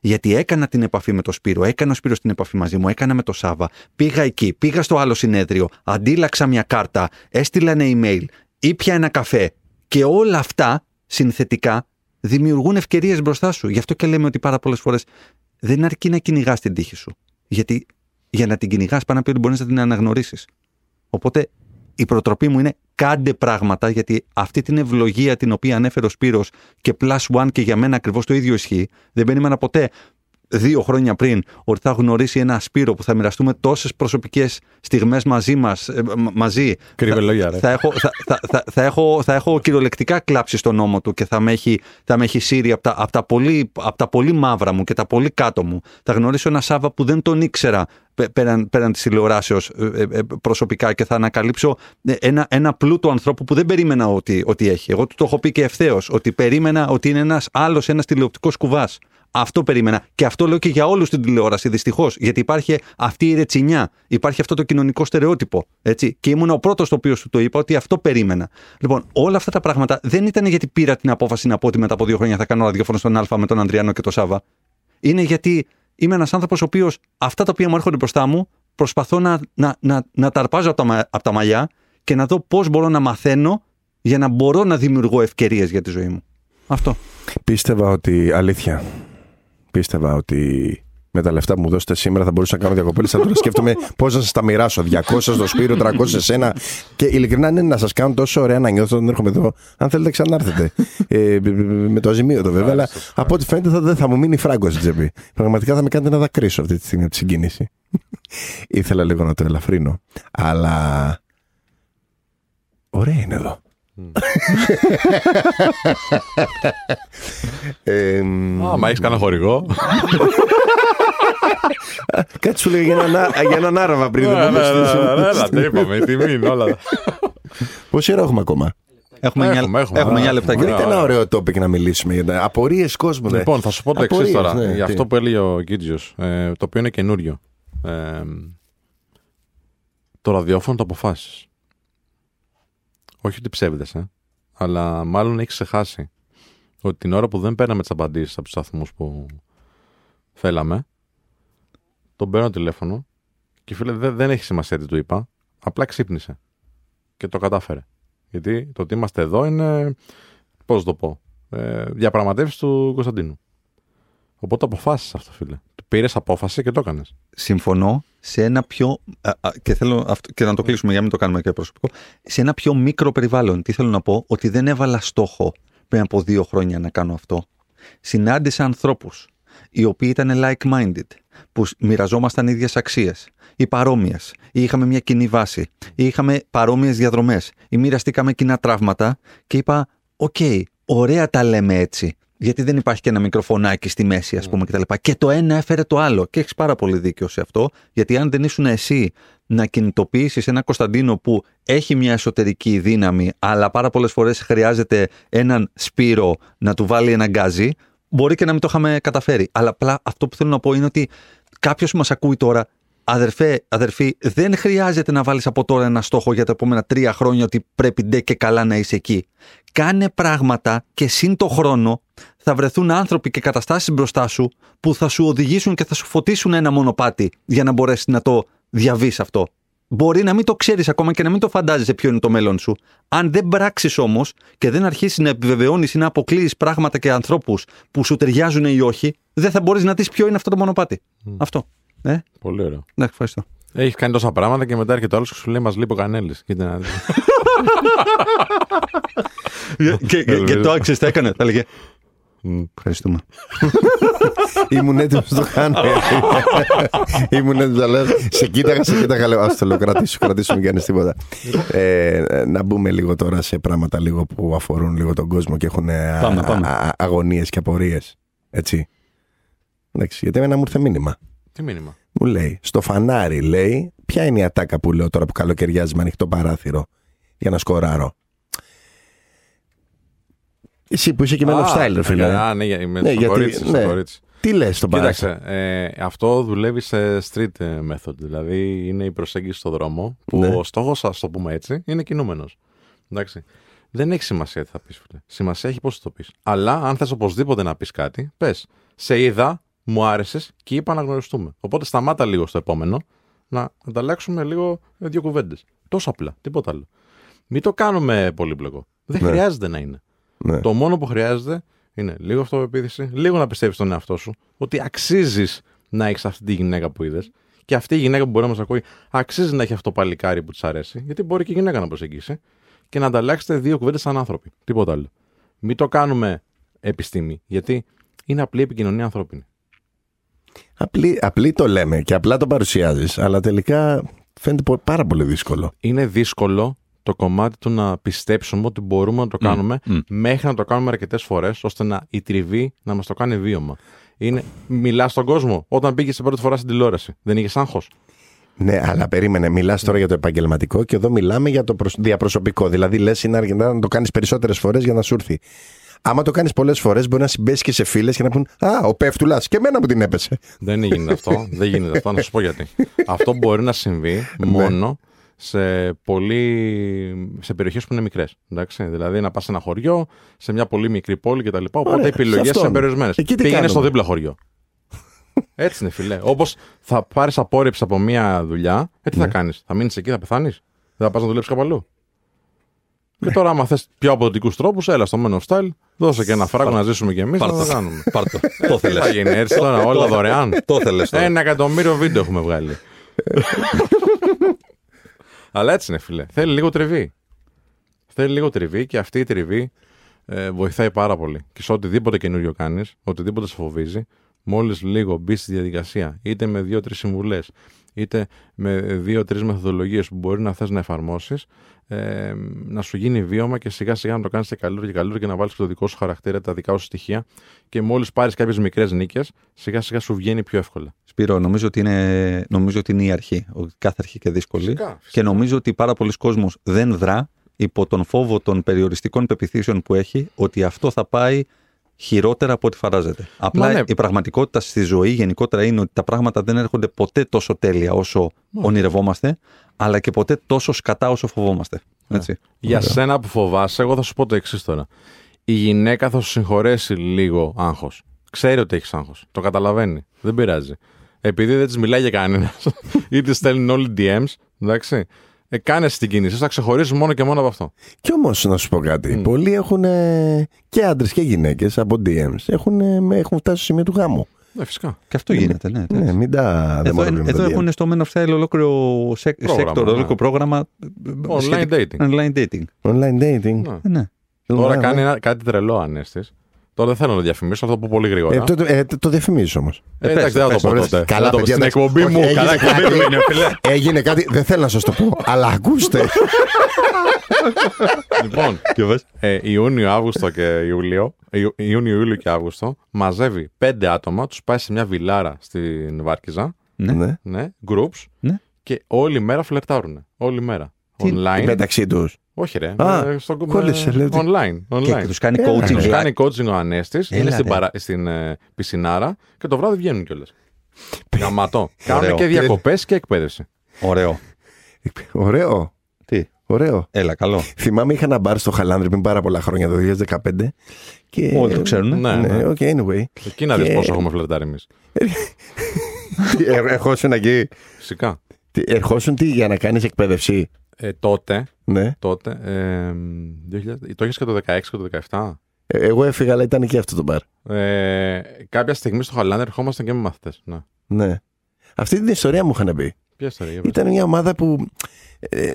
Γιατί έκανα την επαφή με τον Σπύρο, έκανα ο Σπύρος την επαφή μαζί μου, έκανα με τον Σάβα, πήγα εκεί, πήγα στο άλλο συνέδριο, αντίλαξα μια κάρτα, έστειλα ένα email, ήπια ένα καφέ και όλα αυτά συνθετικά δημιουργούν ευκαιρίες μπροστά σου. Γι' αυτό και λέμε ότι πάρα πολλές φορές δεν αρκεί να κυνηγάς την τύχη σου. Γιατί για να την κυνηγάς, πάνω απ' ότι μπορείς να την αναγνωρίσεις. Οπότε η προτροπή μου είναι κάντε πράγματα γιατί αυτή την ευλογία την οποία ανέφερε ο Σπύρος και plus one και για μένα ακριβώς το ίδιο ισχύει. Δεν περίμενα ποτέ δύο χρόνια πριν ότι θα έχω γνωρίσει ένα Σπύρο που θα μοιραστούμε τόσες προσωπικές στιγμές μαζί μας, ε, μ- μαζί. Κρύβε Θα- λόγια, ρε. Θα έχω, θα, θα, θα, θα έχω, θα έχω κυριολεκτικά κλάψει στον νόμο του και θα με έχει, θα με έχει σύρει από τα, από, τα πολύ, από τα πολύ μαύρα μου και τα πολύ κάτω μου. Θα γνωρίσω ένα Σάβα που δεν τον ήξερα πε- πέραν, πέραν της τηλεοράσεως ε, ε, ε, προσωπικά και θα ανακαλύψω ε, ένα, ένα πλούτο ανθρώπου που δεν περίμενα ότι, ότι έχει. Εγώ του το έχω πει και ευθέως ότι περίμενα ότι είναι ένας άλλος, ένας τηλεοπτικός κουβάς. Αυτό περίμενα. Και αυτό λέω και για όλους στην τηλεόραση, δυστυχώς. Γιατί υπάρχει αυτή η ρετσινιά. Υπάρχει αυτό το κοινωνικό στερεότυπο. Έτσι. Και ήμουν ο πρώτος το οποίος σου το είπα ότι αυτό περίμενα. Λοιπόν, όλα αυτά τα πράγματα δεν ήταν γιατί πήρα την απόφαση να πω ότι μετά από δύο χρόνια θα κάνω ραδιόφωνο στον Α με τον Ανδριάνο και τον Σάβα. Είναι γιατί είμαι ένας άνθρωπος ο οποίος αυτά τα οποία μου έρχονται μπροστά μου προσπαθώ να, να, να, να τα αρπάζω από τα, μα- από τα μαλλιά και να δω πώς μπορώ να μαθαίνω για να μπορώ να δημιουργώ ευκαιρίες για τη ζωή μου. Αυτό. Πίστευα ότι. Αλήθεια. Πίστευα ότι με τα λεφτά που μου δώσετε σήμερα θα μπορούσα να κάνω διακοπές. Θα τώρα σκέφτομαι πώς να σας τα μοιράσω. 200 στο Σπύρο, 300 σε σένα. Και ειλικρινά είναι να σας κάνω τόσο ωραία να νιώθω όταν έρχομαι εδώ. Αν θέλετε, ξανάρθετε. ε, με το αζημίωτο βέβαια. Αλλά από ό,τι φαίνεται θα, δεν θα μου μείνει φράγκο στην τσέπη. Πραγματικά θα με κάνετε να δακρύσω αυτή τη στιγμή από τη συγκίνηση. Ήθελα λίγο να το ελαφρύνω. Αλλά. Ωραία είναι εδώ. Ε, Α, μα έχεις κανένα χορηγό. Κάτι σου λέει για έναν, α- για έναν άραβα πριν. Ναι, ναι, ναι, ναι, ναι, το είπαμε, η τιμή είναι όλα. Πόση ώρα έχουμε ακόμα; Έχουμε, Έχουμε, μια, έχουμε. έχουμε Α, μια λεπτά ωραία. και Βρείτε ένα ωραίο topic να μιλήσουμε για τα απορίες κόσμου. ρε. Λοιπόν, θα σου πω το εξής Απορίες, τώρα. ναι, για τι. αυτό που έλεγε ο Κίτζιος, ε, το οποίο είναι καινούριο. Ε, το ραδιόφωνο το αποφάσισες. Όχι ότι ψεύδεσαι, αλλά μάλλον έχεις ξεχάσει ότι την ώρα που δεν παίρναμε τις απαντήσεις από τους σταθμούς που θέλαμε, τον παίρνω τηλέφωνο και φίλε δεν, δεν έχει σημασία τι του είπα, απλά ξύπνησε και το κατάφερε. Γιατί το ότι είμαστε εδώ είναι, πώς το πω, ε, διαπραγματεύσεις του Κωνσταντίνου. Οπότε αποφάσισε αυτό, φίλε. Του Πήρες απόφαση και το έκανες. Συμφωνώ σε ένα πιο. α, α, και θέλω αυτό, και να το κλείσουμε για να μην το κάνουμε και προσωπικό. Σε ένα πιο μικρό περιβάλλον. Τι θέλω να πω, ότι δεν έβαλα στόχο πριν από δύο χρόνια να κάνω αυτό. Συνάντησα ανθρώπους οι οποίοι ήταν like-minded, που σ- μοιραζόμασταν ίδιες αξίες ή παρόμοιες, ή είχαμε μια κοινή βάση, ή είχαμε παρόμοιες διαδρομές, ή μοιραστήκαμε κοινά τραύματα και είπα: Οκ, ωραία τα λέμε έτσι. Γιατί δεν υπάρχει και ένα μικροφωνάκι στη μέση, ας πούμε, κτλ. Και το ένα έφερε το άλλο. Και έχεις πάρα πολύ δίκιο σε αυτό, γιατί αν δεν ήσουν εσύ να κινητοποιήσεις ένα Κωνσταντίνο που έχει μια εσωτερική δύναμη, αλλά πάρα πολλές φορές χρειάζεται έναν Σπύρο να του βάλει ένα γκάζι, μπορεί και να μην το είχαμε καταφέρει. Αλλά απλά αυτό που θέλω να πω είναι ότι κάποιος που μας ακούει τώρα, αδερφέ, αδερφή, δεν χρειάζεται να βάλεις από τώρα ένα στόχο για τα επόμενα τρία χρόνια ότι πρέπει ντε και καλά να είσαι εκεί. Κάνε πράγματα και συν το χρόνο θα βρεθούν άνθρωποι και καταστάσεις μπροστά σου που θα σου οδηγήσουν και θα σου φωτίσουν ένα μονοπάτι για να μπορέσεις να το διαβείς αυτό. Μπορεί να μην το ξέρεις ακόμα και να μην το φαντάζεσαι ποιο είναι το μέλλον σου. Αν δεν πράξεις όμως και δεν αρχίσεις να επιβεβαιώνεις ή να αποκλείεις πράγματα και ανθρώπους που σου ταιριάζουν ή όχι, δεν θα μπορείς να δεις ποιο είναι αυτό το μονοπάτι. Αυτό. Ε, Πολύ ωραίο. ναι, ευχαριστώ. Έχει κάνει τόσα πράγματα και μετά έρχεται ο άλλος και σου λέει: Μας λείπει ο Κανέλης. Κοίτα να δεις. και, και, και το άξιζε, τα έκανε. Θα έλεγε. Ευχαριστούμε. Ήμουν έτοιμος να το κάνω. Ήμουν έτοιμος να λέω. Σε κοίταγα, σε κοίταγα. Λέω, ας το λέω, κρατήσω, κρατήσω, μην κάνεις τίποτα. Ε, να μπούμε λίγο τώρα σε πράγματα λίγο που αφορούν λίγο τον κόσμο και έχουν Πάμε, πάμε. αγωνίες και απορίες. Έτσι. Εντάξει, γιατί εμένα μου ήρθε μήνυμα. Τι μήνυμα; Μου λέει, στο φανάρι λέει, ποια είναι η ατάκα που λέω τώρα που καλοκαιριάζει με ανοιχτό παράθυρο για να σκοράρω; Εσύ που είσαι και με Α, lifestyle, ρε φίλε. Α, ναι, για- με Ναι, στο γιατί- κορίτσι, στο ναι. κορίτσι. Τι λες στον παράθυρο; Κοίταξε, ε, αυτό δουλεύει σε street ε, method. Δηλαδή είναι η προσέγγιση στο δρόμο που Ναι. ο στόχος, ας το πούμε έτσι, είναι κινούμενος. Εντάξει. Δεν έχει σημασία τι θα πεις, φίλε. Σημασία έχει πώς θα το πεις. Αλλά αν θες οπωσδήποτε να πεις κάτι, πες. Σε είδα, μου άρεσες και είπα να γνωριστούμε. Οπότε σταμάτα λίγο στο επόμενο να ανταλλάξουμε λίγο ε, δύο κουβέντες. Τόσο απλά, τίποτα άλλο. Μην το κάνουμε πολύπλοκο. Δεν Ναι. χρειάζεται να είναι. Ναι. Το μόνο που χρειάζεται είναι λίγο αυτοπεποίθηση, λίγο να πιστεύεις στον εαυτό σου ότι αξίζεις να έχεις αυτή τη γυναίκα που είδες. Και αυτή η γυναίκα που μπορεί να μας ακούει, αξίζει να έχει αυτό το παλικάρι που της αρέσει, γιατί μπορεί και η γυναίκα να προσεγγίσει και να ανταλλάξετε δύο κουβέντες σαν άνθρωποι. Τίποτα άλλο. Μην το κάνουμε επιστήμη, γιατί είναι απλή επικοινωνία ανθρώπινη. Απλή, απλή το λέμε και απλά το παρουσιάζεις, αλλά τελικά φαίνεται πο- πάρα πολύ δύσκολο. Είναι δύσκολο το κομμάτι του να πιστέψουμε ότι μπορούμε να το κάνουμε μμ. μέχρι να το κάνουμε αρκετές φορές, ώστε να η τριβή να μας το κάνει βίωμα. Είναι, μιλάς στον κόσμο. Όταν πήγες την πρώτη φορά στην τηλεόραση, δεν είχες άγχος; Ναι, αλλά περίμενε, μιλάς τώρα για το επαγγελματικό και εδώ μιλάμε για το προσ- διαπροσωπικό. Δηλαδή, λες είναι αρκετά να το κάνεις περισσότερες φορές για να σου έρθει. Άμα το κάνεις πολλές φορές, μπορεί να συμπέσει και σε φίλες και να πούν Α, ο Πεύτουλα και εμένα μου την έπεσε. Δεν γίνεται αυτό. δεν γίνεται αυτό. Να σα πω γιατί. αυτό μπορεί να συμβεί μόνο σε, πολύ... σε περιοχές που είναι μικρές. Δηλαδή να πας σε ένα χωριό, σε μια πολύ μικρή πόλη κτλ. Οπότε Ωραία, οι επιλογές σε αυτόν. είναι περιορισμένες. Εκεί τι Πήγαινες κάνουμε; στο δίπλα χωριό. Έτσι είναι, φιλέ. Όπως θα πάρεις απόρριψη από μια δουλειά, ε, τι θα κάνεις, θα μείνεις εκεί, θα πεθάνεις. Δεν θα πας να δουλέψεις κάπου αλλού. Και τώρα, άμα θες πιο αποδοτικούς τρόπους, έλα στο Men of Style, δώσε και ένα φράγκο να ζήσουμε κι εμείς. Να Πάρ' το το. κάνουμε. Πάρ' το. Το Τι θα θέλεις. γίνει έτσι τώρα, όλα δωρεάν. Το θέλεις τώρα. Ένα εκατομμύριο βίντεο έχουμε βγάλει. Αλλά έτσι είναι, φίλε. Θέλει λίγο τριβή. Θέλει λίγο τριβή και αυτή η τριβή ε, βοηθάει πάρα πολύ. Και σε οτιδήποτε καινούριο κάνεις, οτιδήποτε σε φοβίζει, μόλις λίγο μπεις στη διαδικασία, είτε με δύο-τρεις συμβουλές, είτε με δύο-τρει μεθοδολογίες που μπορεί να θες να εφαρμόσεις, ε, να σου γίνει βίωμα και σιγά σιγά να το κάνεις και καλύτερο και καλύτερο και να βάλεις το δικό σου χαρακτήρα, τα δικά σου στοιχεία. Και μόλις πάρεις κάποιες μικρές νίκες, σιγά σιγά σου βγαίνει πιο εύκολα. Σπύρο, νομίζω ότι, είναι, νομίζω ότι είναι η αρχή. Ότι κάθε αρχή και δύσκολη. Φυσικά, φυσικά. Και νομίζω ότι πάρα πολλοί κόσμος δεν δρά υπό τον φόβο των περιοριστικών πεπιθήσεων που έχει ότι αυτό θα πάει χειρότερα από ό,τι φαντάζεται. Απλά ναι. η πραγματικότητα στη ζωή γενικότερα είναι ότι τα πράγματα δεν έρχονται ποτέ τόσο τέλεια όσο ονειρευόμαστε, αλλά και ποτέ τόσο σκατά όσο φοβόμαστε. Έτσι. Για Ωραία. σένα που φοβάσαι, εγώ θα σου πω το εξής τώρα. Η γυναίκα θα σου συγχωρέσει λίγο άγχος. Ξέρει ότι έχεις άγχος. Το καταλαβαίνει. Δεν πειράζει. Επειδή δεν της μιλάει για κανένας ή της στέλνουν όλοι DMs, εντάξει. Ε, κάνε την κίνηση. Θα ξεχωρίσει μόνο και μόνο από αυτό. Κι όμως, να σου πω κάτι. Πολλοί έχουν ε, και άντρες και γυναίκες από DMs έχουν, ε, με- έχουν φτάσει στο σημείο του γάμου. Ναι, φυσικά. Και αυτό γίνεται, ναι. Ναι, μην τα Εδώ, δαιμονοποιούμε εδώ το DM. έχουν στο Men of Style ολόκληρο σεκ- Πρόγραμμα, sector, ναι. ολόκληρο πρόγραμμα. Online σχετικά- dating. Online dating. Online dating. Ναι. Ναι. Τώρα Ναι, κάνει ναι. ένα, κάτι τρελό ανέστη. Τώρα δεν θέλω να το διαφημίσω, αυτό που πολύ γρήγορα. Ε, το, ε, το, το διαφημίζεις όμως. Ε, Ε, εντάξει, πες, δεν θα το πες, πω Ωραία, τότε. Καλά, Θα το πω παιδιά, στην εντάξει. εκπομπή Όχι, μου. έγινε Καλά κάτι. εκπομπή μου είναι, φίλε. Έγινε κάτι, δεν θέλω να σας το πω, αλλά ακούστε. Λοιπόν, Και πες. ε, Ιούνιο, Αύγουστο και Ιούλιο, Ιου- Ιούνιο, Ιούλιο και Αύγουστο, μαζεύει πέντε άτομα, τους πάει σε μια βιλάρα στην Βάρκιζα, Ναι. ναι. ναι, groups, Ναι. και όλη μέρα φλερτάρουν. Όλη μέρα. Τι- Online. Μεταξύ τους. Όχι, ρε. Α, ε, στο, κόλλησε, με- λέω ότι- online. Και, online. και τους κάνει Έλα, coaching. ρε. Τους live. κάνει coaching ο Ανέστης, Έλα, είναι στην, ρε. παρα... στην ε, πισινάρα και το βράδυ βγαίνουν κιόλας. Γαμματό. Κάνουν Ωραίο. και διακοπές και εκπαίδευση. Ωραίο. Ωραίο. Τι; Ωραίο. Έλα, καλό. Θυμάμαι είχα ένα μπαρ στο Χαλάνδρη πριν πάρα πολλά χρόνια, το 2015. Και... Όλοι το ξέρουν. Ναι, Ναι, ναι. okay, anyway. Εκεί να δεις Και- πόσο έχουμε φλερτάρει εμείς. Τι, ε, Ερχόσουν εκεί. Φυσικά. Τι, Ερχόσουν τι για να κάνεις εκπαίδευση; Ε, τότε, Ναι. τότε ε, 2000, το είχε και το 16 και το 17. Ε, Εγώ έφυγα, αλλά ήταν και αυτό το μπαρ. Ε, κάποια στιγμή στο Χαλάνδρ ερχόμασταν και με μαθητές. Ναι. Ναι. Αυτή την ιστορία μου είχαν πει. Ποια ιστορία, για πες. Ήταν μια ομάδα που. Ε,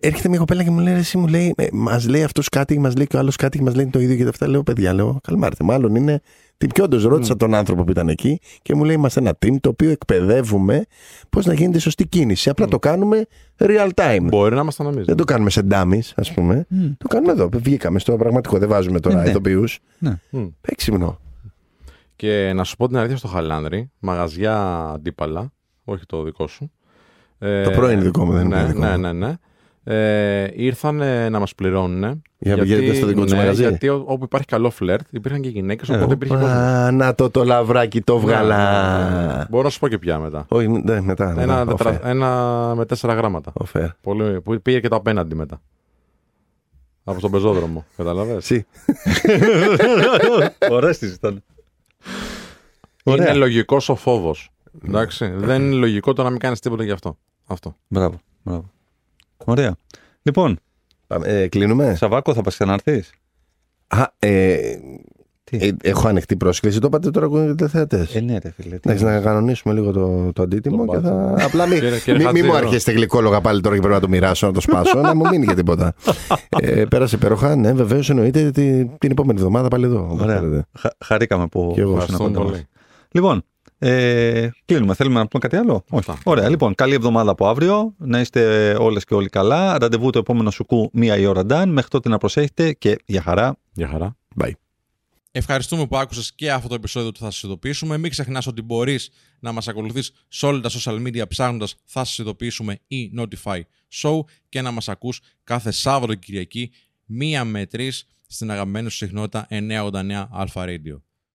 έρχεται μια κοπέλα και μου λέει: Εσύ μου λέει, ε, μας λέει αυτός κάτι, μας λέει και ο άλλος κάτι, και μας λέει το ίδιο και τα αυτά. Λέω: Παιδιά, λέω, καλμάρτε. Μάλλον είναι. Τι πιο όντως ρώτησα τον άνθρωπο που ήταν εκεί και μου λέει: Είμαστε ένα team το οποίο εκπαιδεύουμε πώς να γίνεται σωστή κίνηση. Απλά το κάνουμε real time. Μπορεί να είμαστε εμεί. Δεν το κάνουμε σε ντάμι, ας πούμε. Το κάνουμε εδώ. Βγήκαμε στο πραγματικό. Δεν βάζουμε τώρα Ναι, ναι. ηθοποιού. Ναι. Έξυπνο. Και να σου πω την αλήθεια στο Χαλάνδρι, μαγαζιά αντίπαλα, όχι το δικό σου. Ε, Το πρώην δικό μου, δεν είναι ναι, το δικό ναι, μου. ναι, ναι. Ε, ήρθαν να μας πληρώνουν. Για να πηγαίνετε στο δικό τους ναι, μαγαζί; Γιατί ό- όπου υπάρχει καλό φλερτ, υπήρχαν και γυναίκες, οπότε υπήρχε κόσμο. Α, να το το λαβράκι, το Ναι, ναι, ναι. βγαλά. Μπορώ να σου πω και πια μετά. Όχι, ναι, μετά. Ένα, μετά. τετρα- Οφέ. ένα με τέσσερα γράμματα. Οφέ. Πολύ, που πήγε και το απέναντι μετά. Από στον πεζόδρομο. Καταλαβες. Εσύ. Ωραίες τις ήταν. Είναι Ωραία. λογικός ο φόβος. Εντάξει. Δεν είναι λογικό το να μην κάνεις τίποτα γι' αυτό. Αυτό. Μπράβο. μπράβο. Ωραία. Λοιπόν, Πάμε, ε, κλείνουμε. Σαββάκο, θα πας ξαναρθείς. Α, ε, Τι; ε, έχω ανοιχτή πρόσκληση. Το είπατε τώρα ακούνε οι θεατέ. Ε, ναι, ρε φίλε. τι Εντάξει, είναι; να κανονίσουμε λίγο το, το αντίτιμο Το και θα. μπάτσο. Απλά μην Κύριε- κύριε μη, μη Χατζή, μου εδώ. αρχίσετε γλυκόλογα πάλι τώρα και πρέπει να το μοιράσω, να το σπάσω, να μου μείνει και τίποτα. ε, πέρασε υπέροχα. Ναι, βεβαίως εννοείται την, την επόμενη εβδομάδα πάλι εδώ. όπως Ωραία. θέλετε. Χα- χαρήκαμε που Και εγώ. που ήσουν Ευχαριστούμε κοντά μας. πολύ. Λοιπόν, ε, κλείνουμε. Θέλουμε να πούμε κάτι άλλο; Αυτά. Όχι. Ωραία. Λοιπόν, καλή εβδομάδα από αύριο. Να είστε όλες και όλοι καλά. Ραντεβού το επόμενο σουκού μία η ώρα ντάν. Μέχρι τότε να προσέχετε και για χαρά. Γεια χαρά. Bye. Ευχαριστούμε που άκουσες και αυτό το επεισόδιο του Θα Σας Ειδοποιήσουμε. Μην ξεχνάς ότι μπορείς να μας ακολουθείς σε όλα τα social media ψάχνοντας Θα Σας Ειδοποιήσουμε ή Notify Show και να μας ακούς κάθε Σάββατο και Κυριακή μία με τρεις στην αγαπημένη σου συχνότητα 989 Alpha Radio.